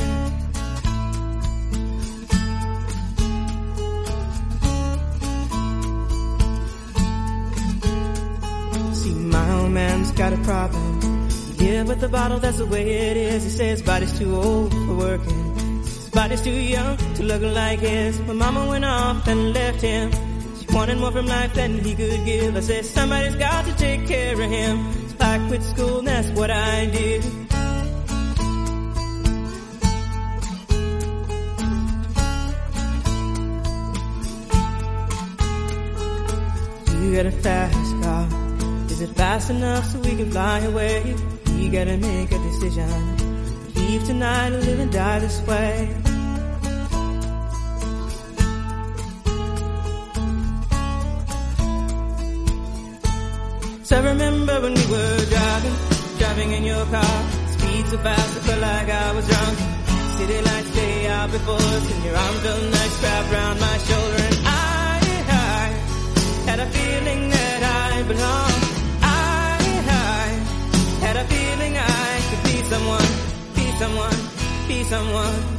See, my old man's got a problem. Yeah, but the bottle, that's the way it is. He says body's too old for working. His body's too young to look like his. My mama went off and left him. Wanted more from life than he could give. I said, somebody's got to take care of him. So I quit school and that's what I did. You got a fast car. Is it fast enough so we can fly away? We gotta make a decision. Leave tonight or live and die this way. Your car. Speed so fast, I felt like I was drunk. City lights day out before us, and your arm felt nice wrapped around my shoulder. And I, I had a feeling that I belonged. I, I had a feeling I could be someone, be someone, be someone.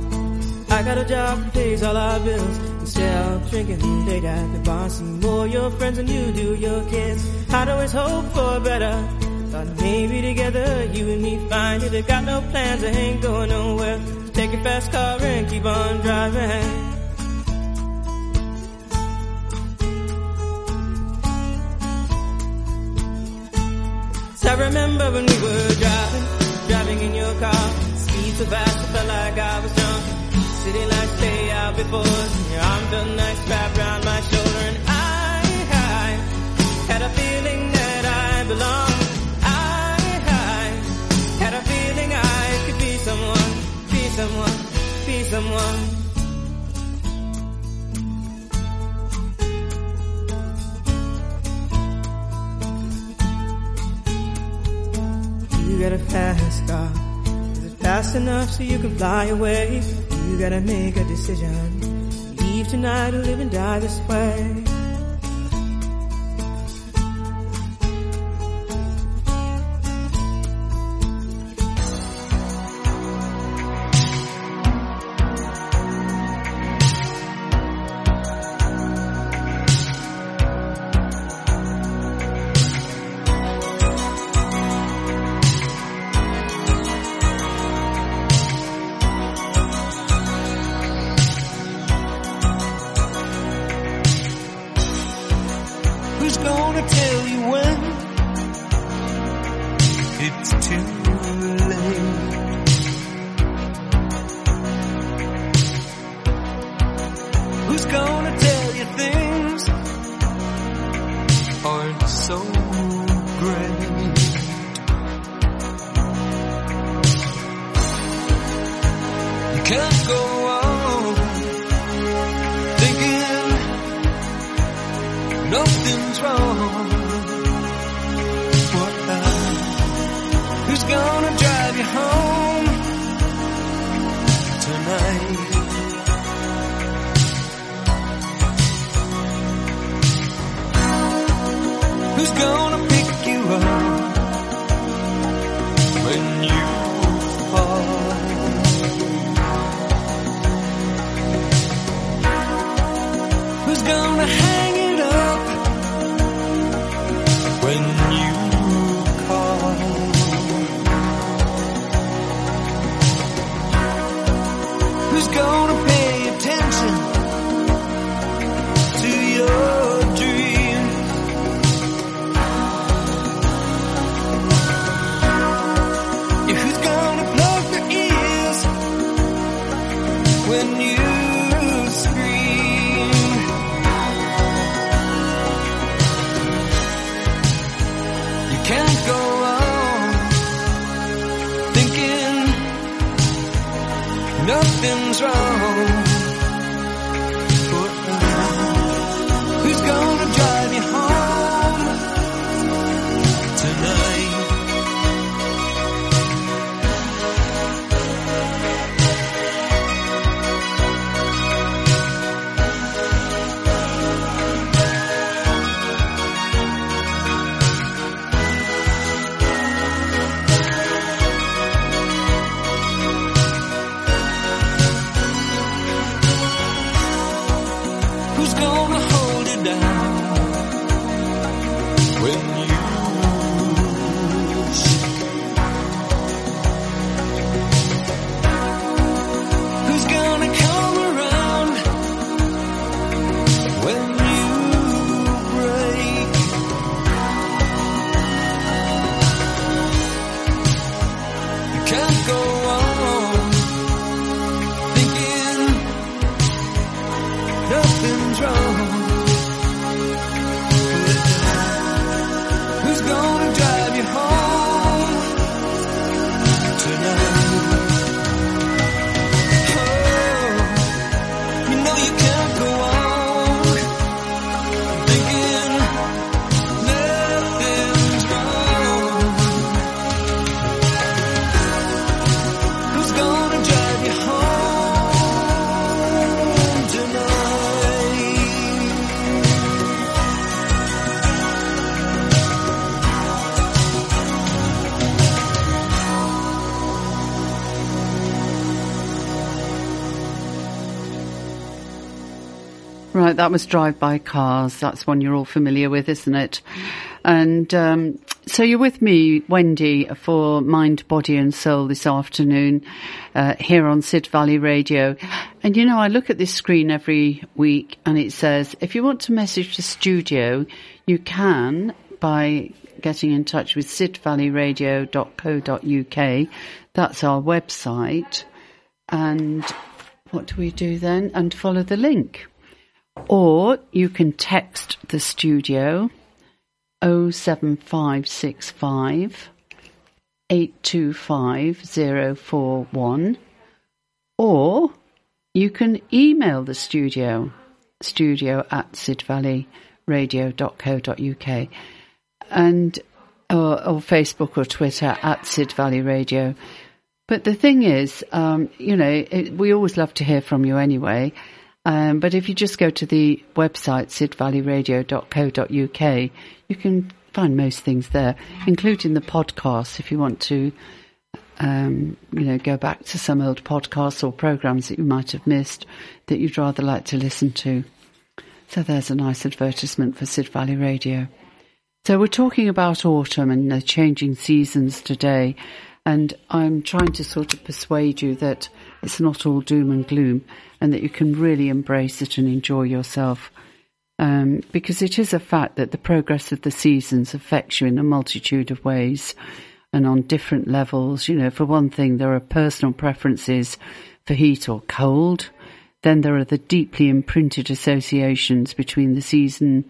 I got a job pays all our bills. Instead of drinking they got the bar, see more your friends than you do your kids. I'd always hope for better. Thought maybe together you and me find it. Got no plans, I ain't going nowhere. So take your fast car and keep on driving. I remember when we were driving, driving in your car. Speed so fast, I felt like I was drunk. City lights lay out before your arm felt nice wrapped around my shoulder. And I, I had a feeling that I belonged. I, I had a feeling I could be someone, be someone, be someone. You got a fast car. Is it fast enough so you can fly away? You gotta make a decision. Leave tonight or live and die this way. That was Drive By Cars. That's one you're all familiar with, isn't it? And um, so you're with me, Wendy, for Mind, Body and Soul this afternoon uh, here on Sid Valley Radio. And you know, I look at this screen every week and it says, if you want to message the studio, you can by getting in touch with sidvalleyradio.co.uk. That's our website. And what do we do then? And follow the link. Or you can text the studio 07565 825 041 or you can email the studio studio at sidvalleyradio.co.uk and or, or Facebook or Twitter at Sid Valley Radio. But the thing is, um, you know, it, we always love to hear from you anyway. Um, but if you just go to the website, sidvalleyradio.co.uk, you can find most things there, including the podcasts if you want to, um, you know, go back to some old podcasts or programs that you might have missed that you'd rather like to listen to. So there's a nice advertisement for Sid Valley Radio. So we're talking about autumn and the changing seasons today. And I'm trying to sort of persuade you that it's not all doom and gloom and that you can really embrace it and enjoy yourself. Um, because it is a fact that the progress of the seasons affects you in a multitude of ways and on different levels. You know, for one thing, there are personal preferences for heat or cold. Then there are the deeply imprinted associations between the season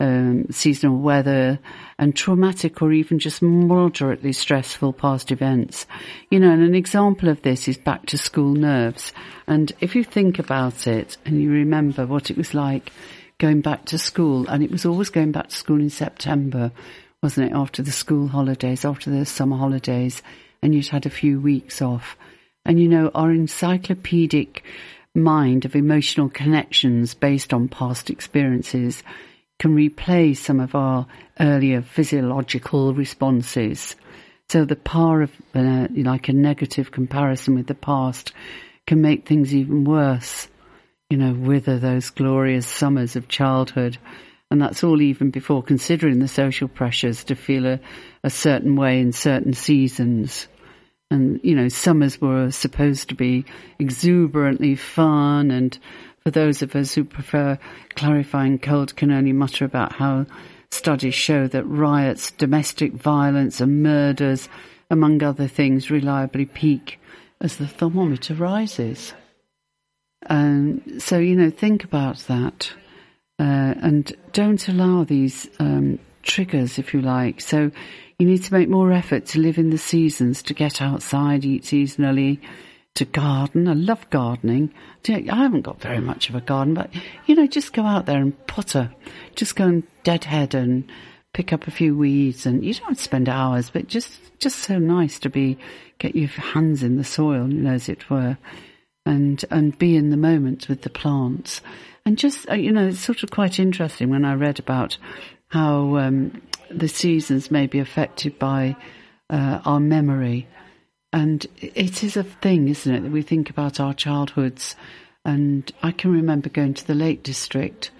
um, seasonal weather and traumatic or even just moderately stressful past events. You know, and an example of this is back to school nerves. And if you think about it and you remember what it was like going back to school, and it was always going back to school in September, wasn't it? After the school holidays, after the summer holidays, and you'd had a few weeks off. And you know, our encyclopedic mind of emotional connections based on past experiences can replay some of our earlier physiological responses. So the power of uh, like a negative comparison with the past can make things even worse. You know, wither those glorious summers of childhood. And that's all even before considering the social pressures to feel a, a certain way in certain seasons. And, you know, summers were supposed to be exuberantly fun and for those of us who prefer clarifying cold can only mutter about how studies show that riots, domestic violence and murders, among other things, reliably peak as the thermometer rises. And so, you know, think about that. Uh, and don't allow these um, triggers, if you like. So you need to make more effort to live in the seasons, to get outside, eat seasonally, to garden. I love gardening. I haven't got very much of a garden, but you know, just go out there and potter. Just go and deadhead and pick up a few weeds, and you don't spend hours, but just just so nice to be get your hands in the soil, you know, as it were, and and be in the moment with the plants. And just uh, you know, it's sort of quite interesting when I read about how um, the seasons may be affected by uh, our memory and it is a thing, isn't it, that we think about our childhoods. And I can remember going to the Lake District.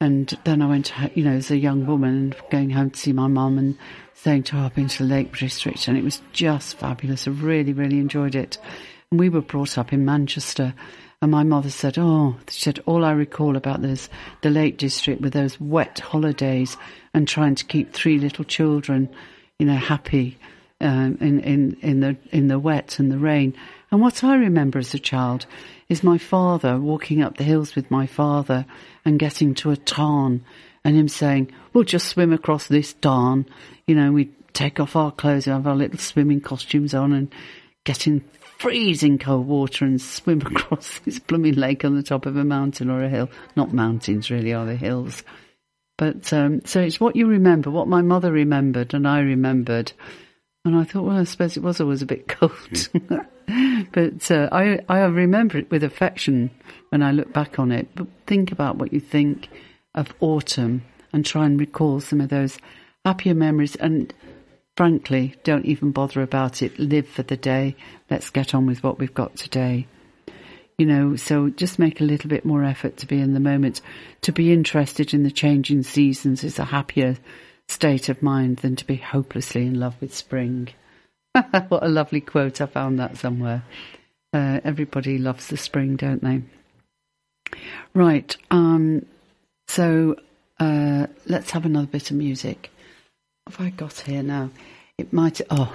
And then I went, you know, as a young woman, going home to see my mum and saying to her, I've been to the Lake District. And it was just fabulous. I really, really enjoyed it. And we were brought up in Manchester. And my mother said, Oh, she said, all I recall about this, the Lake District were those wet holidays and trying to keep three little children, you know, happy um, in, in, in, the, in the wet and the rain. And what I remember as a child is my father walking up the hills with my father and getting to a tarn and him saying, we'll just swim across this tarn. You know, we'd take off our clothes and have our little swimming costumes on and get in freezing cold water and swim across this blooming lake on the top of a mountain or a hill. Not mountains really, are they hills? But, um, so it's what you remember, what my mother remembered and I remembered. And I thought, well, I suppose it was always a bit cold. but uh, I, I remember it with affection when I look back on it. But think about what you think of autumn and try and recall some of those happier memories. And frankly, don't even bother about it. Live for the day. Let's get on with what we've got today. You know, so just make a little bit more effort to be in the moment, to be interested in the changing seasons is a happier state of mind than to be hopelessly in love with spring. what a lovely quote. I found that somewhere. Uh, everybody loves the spring, don't they? Right. Um, so uh, let's have another bit of music. What have I got here now? It might. Oh,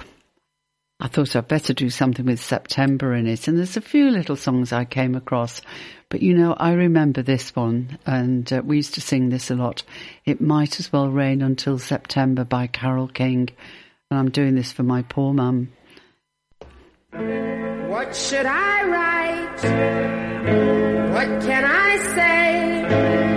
I thought I'd better do something with September in it. And there's a few little songs I came across, but you know, I remember this one, and uh, we used to sing this a lot. It Might As Well Rain Until September by Carole King. And I'm doing this for my poor mum. What should I write? What can I say?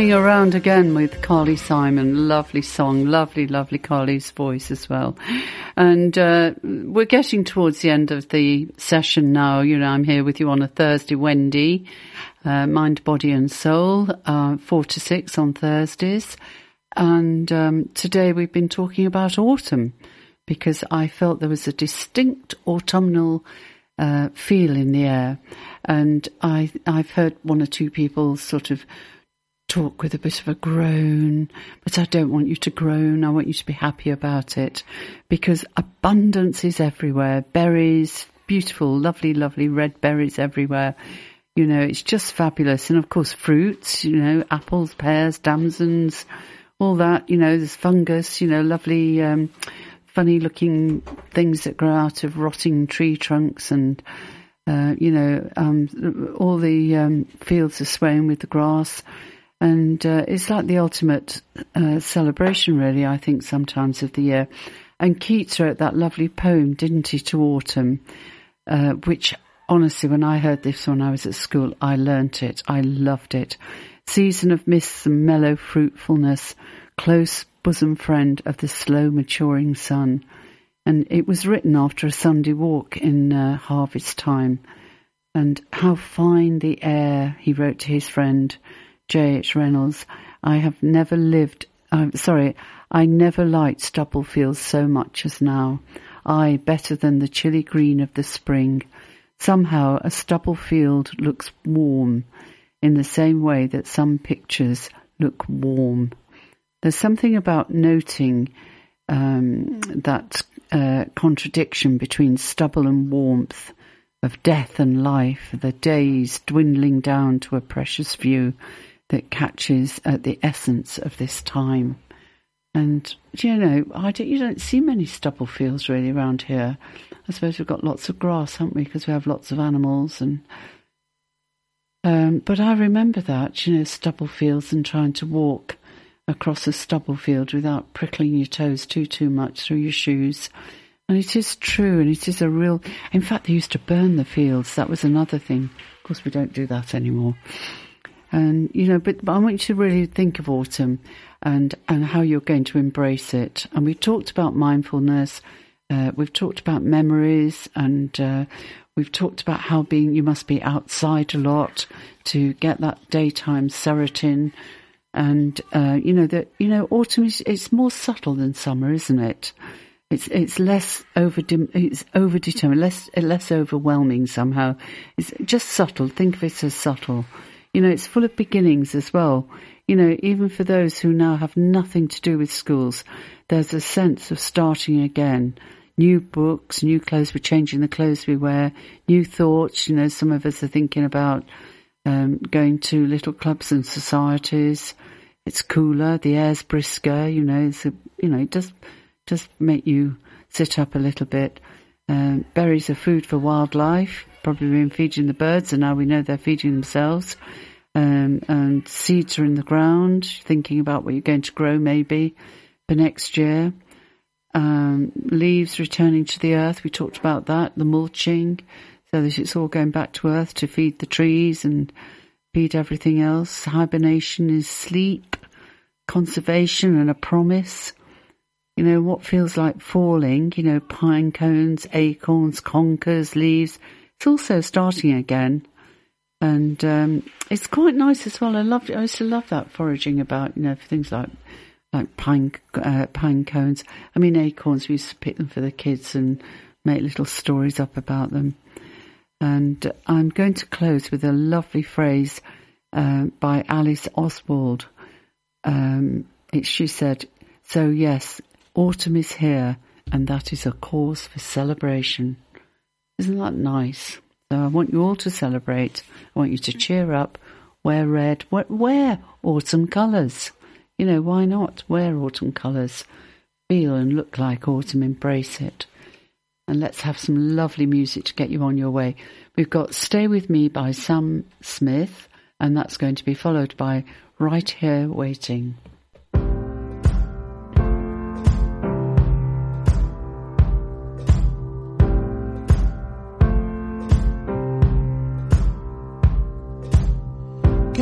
coming around again with Carly Simon. Lovely song, lovely, lovely Carly's voice as well. And uh, we're getting towards the end of the session now. You know, I'm here with you on a Thursday, Wendy, uh, Mind, Body and Soul, uh, 4 to 6 on Thursdays. And um, today we've been talking about autumn because I felt there was a distinct autumnal uh, feel in the air. And I, I've heard one or two people sort of talk with a bit of a groan, but I don't want you to groan. I want you to be happy about it because abundance is everywhere. Berries, beautiful, lovely, lovely red berries everywhere. You know, it's just fabulous. And of course, fruits, you know, apples, pears, damsons, all that, you know, there's fungus, you know, lovely, um, funny looking things that grow out of rotting tree trunks and, uh, you know, um, all the um, fields are swaying with the grass. And uh, it's like the ultimate uh, celebration, really, I think, sometimes of the year. And Keats wrote that lovely poem, didn't he, to autumn, uh, which honestly, when I heard this when I was at school, I learnt it. I loved it. Season of mists and mellow fruitfulness, close bosom friend of the slow maturing sun. And it was written after a Sunday walk in uh, harvest time. And how fine the air, he wrote to his friend J.H. Reynolds. I have never lived, uh, sorry, I never liked Stubblefields so much as now. I, better than the chilly green of the spring. Somehow a stubble field looks warm in the same way that some pictures look warm. There's something about noting um, that uh, contradiction between stubble and warmth, of death and life, the days dwindling down to a precious few that catches at the essence of this time. And you know, I don't, you don't see many stubble fields really around here. I suppose we've got lots of grass, haven't we? Because we have lots of animals and. Um, but I remember that, you know, stubble fields and trying to walk across a stubble field without prickling your toes too too much through your shoes. And it is true, and it is a real. In fact, they used to burn the fields. That was another thing. Of course, we don't do that anymore. And you know, but, I want you to really think of autumn and and how you're going to embrace it. And we've talked about mindfulness. Uh, we've talked about memories, and uh, we've talked about how being you must be outside a lot to get that daytime serotonin. And uh, you know that you know autumn is it's more subtle than summer, isn't it? It's it's less over it's overdetermined, less less overwhelming somehow. It's just subtle. Think of it as subtle. You know, it's full of beginnings as well. You know, even for those who now have nothing to do with schools, there's a sense of starting again. New books, new clothes, we're changing the clothes we wear, new thoughts. You know, some of us are thinking about um, going to little clubs and societies. It's cooler, the air's brisker. You know, it's a, you know, it does just make you sit up a little bit. Um, berries are food for wildlife probably been feeding the birds, and now we know they're feeding themselves. Um, and seeds are in the ground, thinking about what you're going to grow maybe for next year. Um, leaves returning to the earth, we talked about that, the mulching, so that it's all going back to earth to feed the trees and feed everything else. Hibernation is sleep, conservation and a promise. You know, what feels like falling, you know, pine cones, acorns, conkers, leaves, it's also starting again, and um, it's quite nice as well. I loved. I used to love that foraging about you know for things like like pine uh, pine cones. I mean acorns. We used to pick them for the kids and make little stories up about them. And I'm going to close with a lovely phrase uh, by Alice Oswald. Um, it, she said, "So yes, autumn is here, and that is a cause for celebration." Isn't that nice? So I want you all to celebrate. I want you to cheer up, wear red, wear autumn colours. You know, why not wear autumn colours? Feel and look like autumn, embrace it. And let's have some lovely music to get you on your way. We've got Stay With Me by Sam Smith, and that's going to be followed by Right Here Waiting.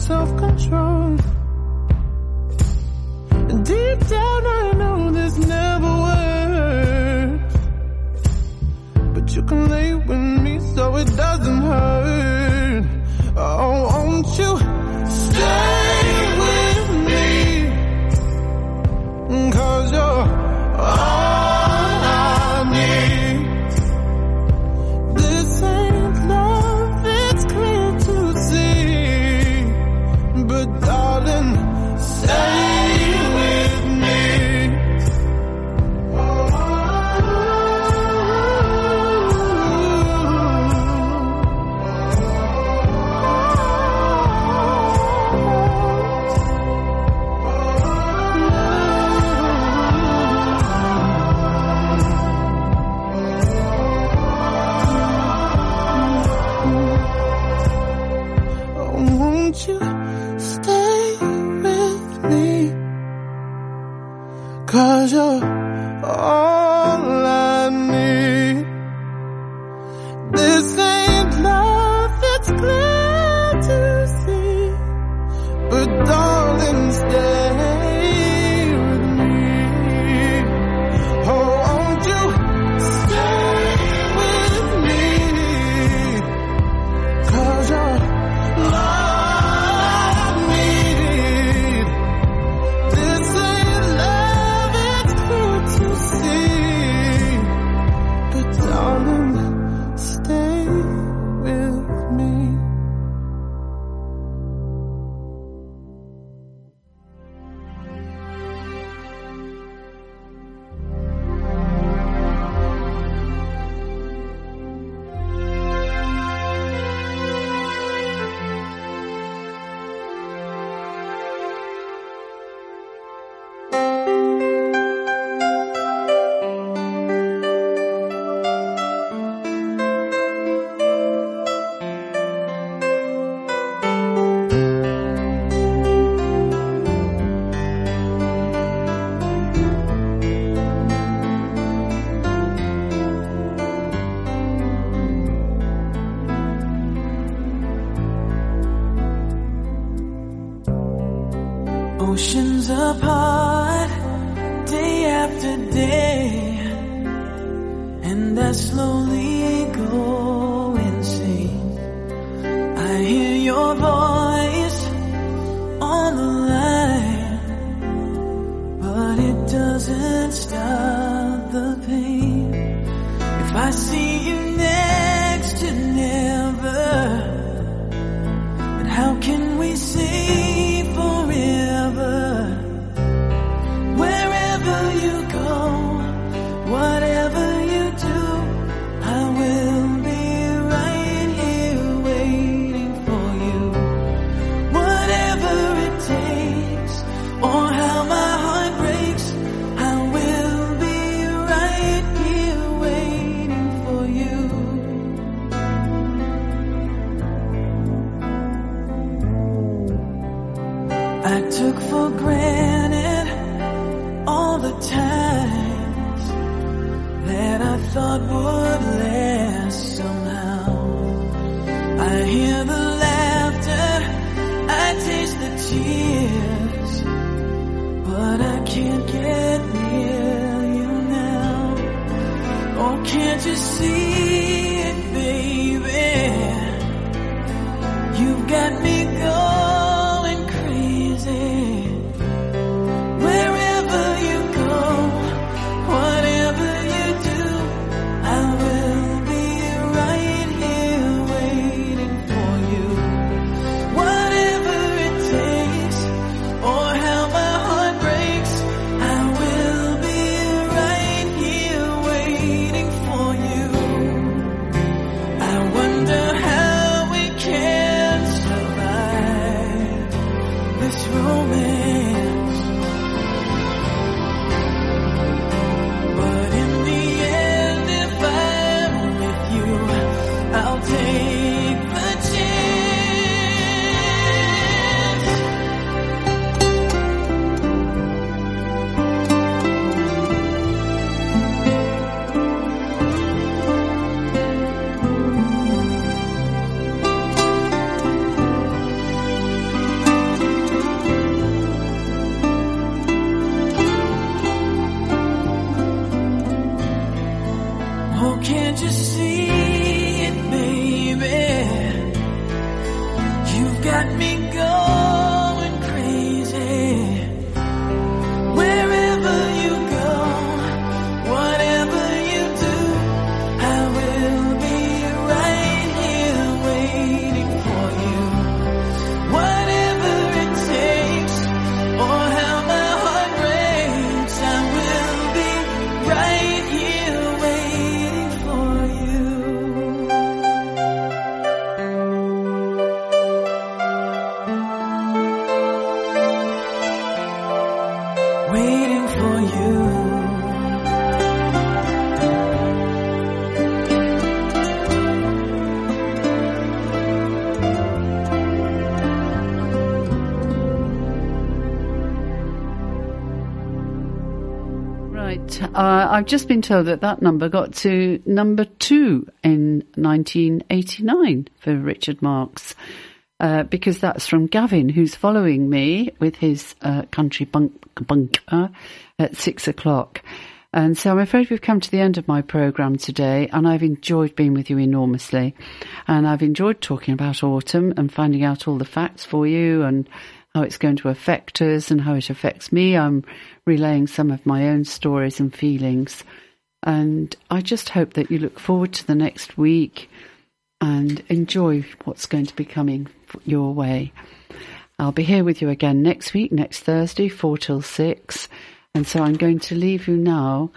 self-control Deep down I know this never works But you can lay with me so it doesn't hurt Oh, won't you stay with me Cause you're. I've just been told that that number got to number two in 1989 for Richard Marx. Uh, because that's from Gavin, who's following me with his uh, country bunk bunker at six o'clock. And so I'm afraid we've come to the end of my programme today, and I've enjoyed being with you enormously. And I've enjoyed talking about autumn and finding out all the facts for you and how it's going to affect us and how it affects me. I'm relaying some of my own stories and feelings. And I just hope that you look forward to the next week and enjoy what's going to be coming your way. I'll be here with you again next week, next Thursday, 4 till 6. And so I'm going to leave you now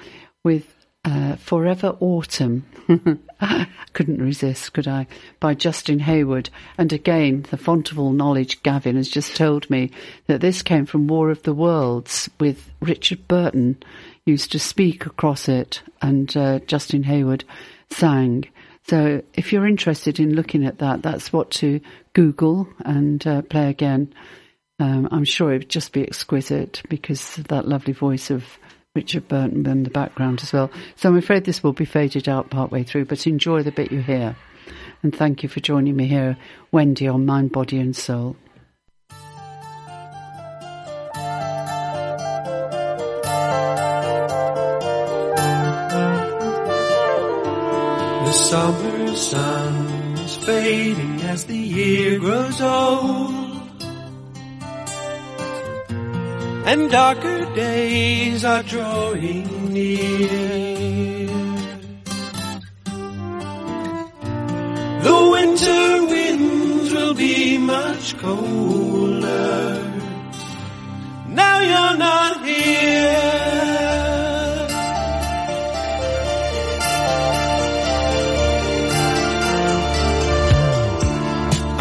with uh, Forever Autumn. Couldn't resist, could I? By Justin Hayward. And again, the font of all knowledge, Gavin, has just told me that this came from War of the Worlds with Richard Burton used to speak across it and uh, Justin Hayward sang. So if you're interested in looking at that, that's what to Google and uh, play again. Um, I'm sure it would just be exquisite because that lovely voice of Richard Burton in the background as well. So I'm afraid this will be faded out partway through, but enjoy the bit you hear. And thank you for joining me here, Wendy, on Mind, Body and Soul. The summer sun is fading as the year grows old. And darker days are drawing near. The winter winds will be much colder. Now you're not here.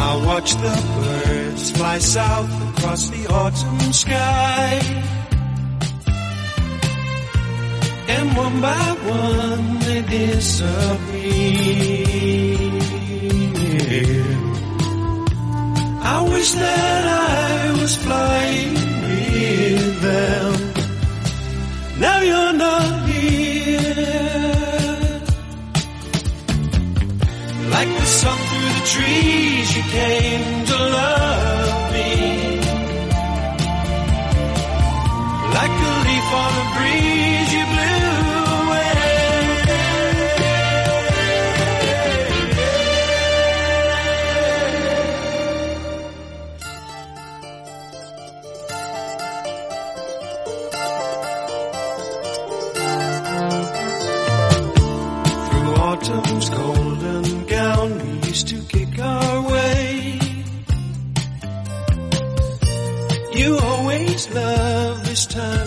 I watch the birds fly south across the autumn sky. And one by one they disappear. I wish that I was flying with them. Now you're not here. Like the sun through the trees, you came to love me. Like a leaf on a breeze, time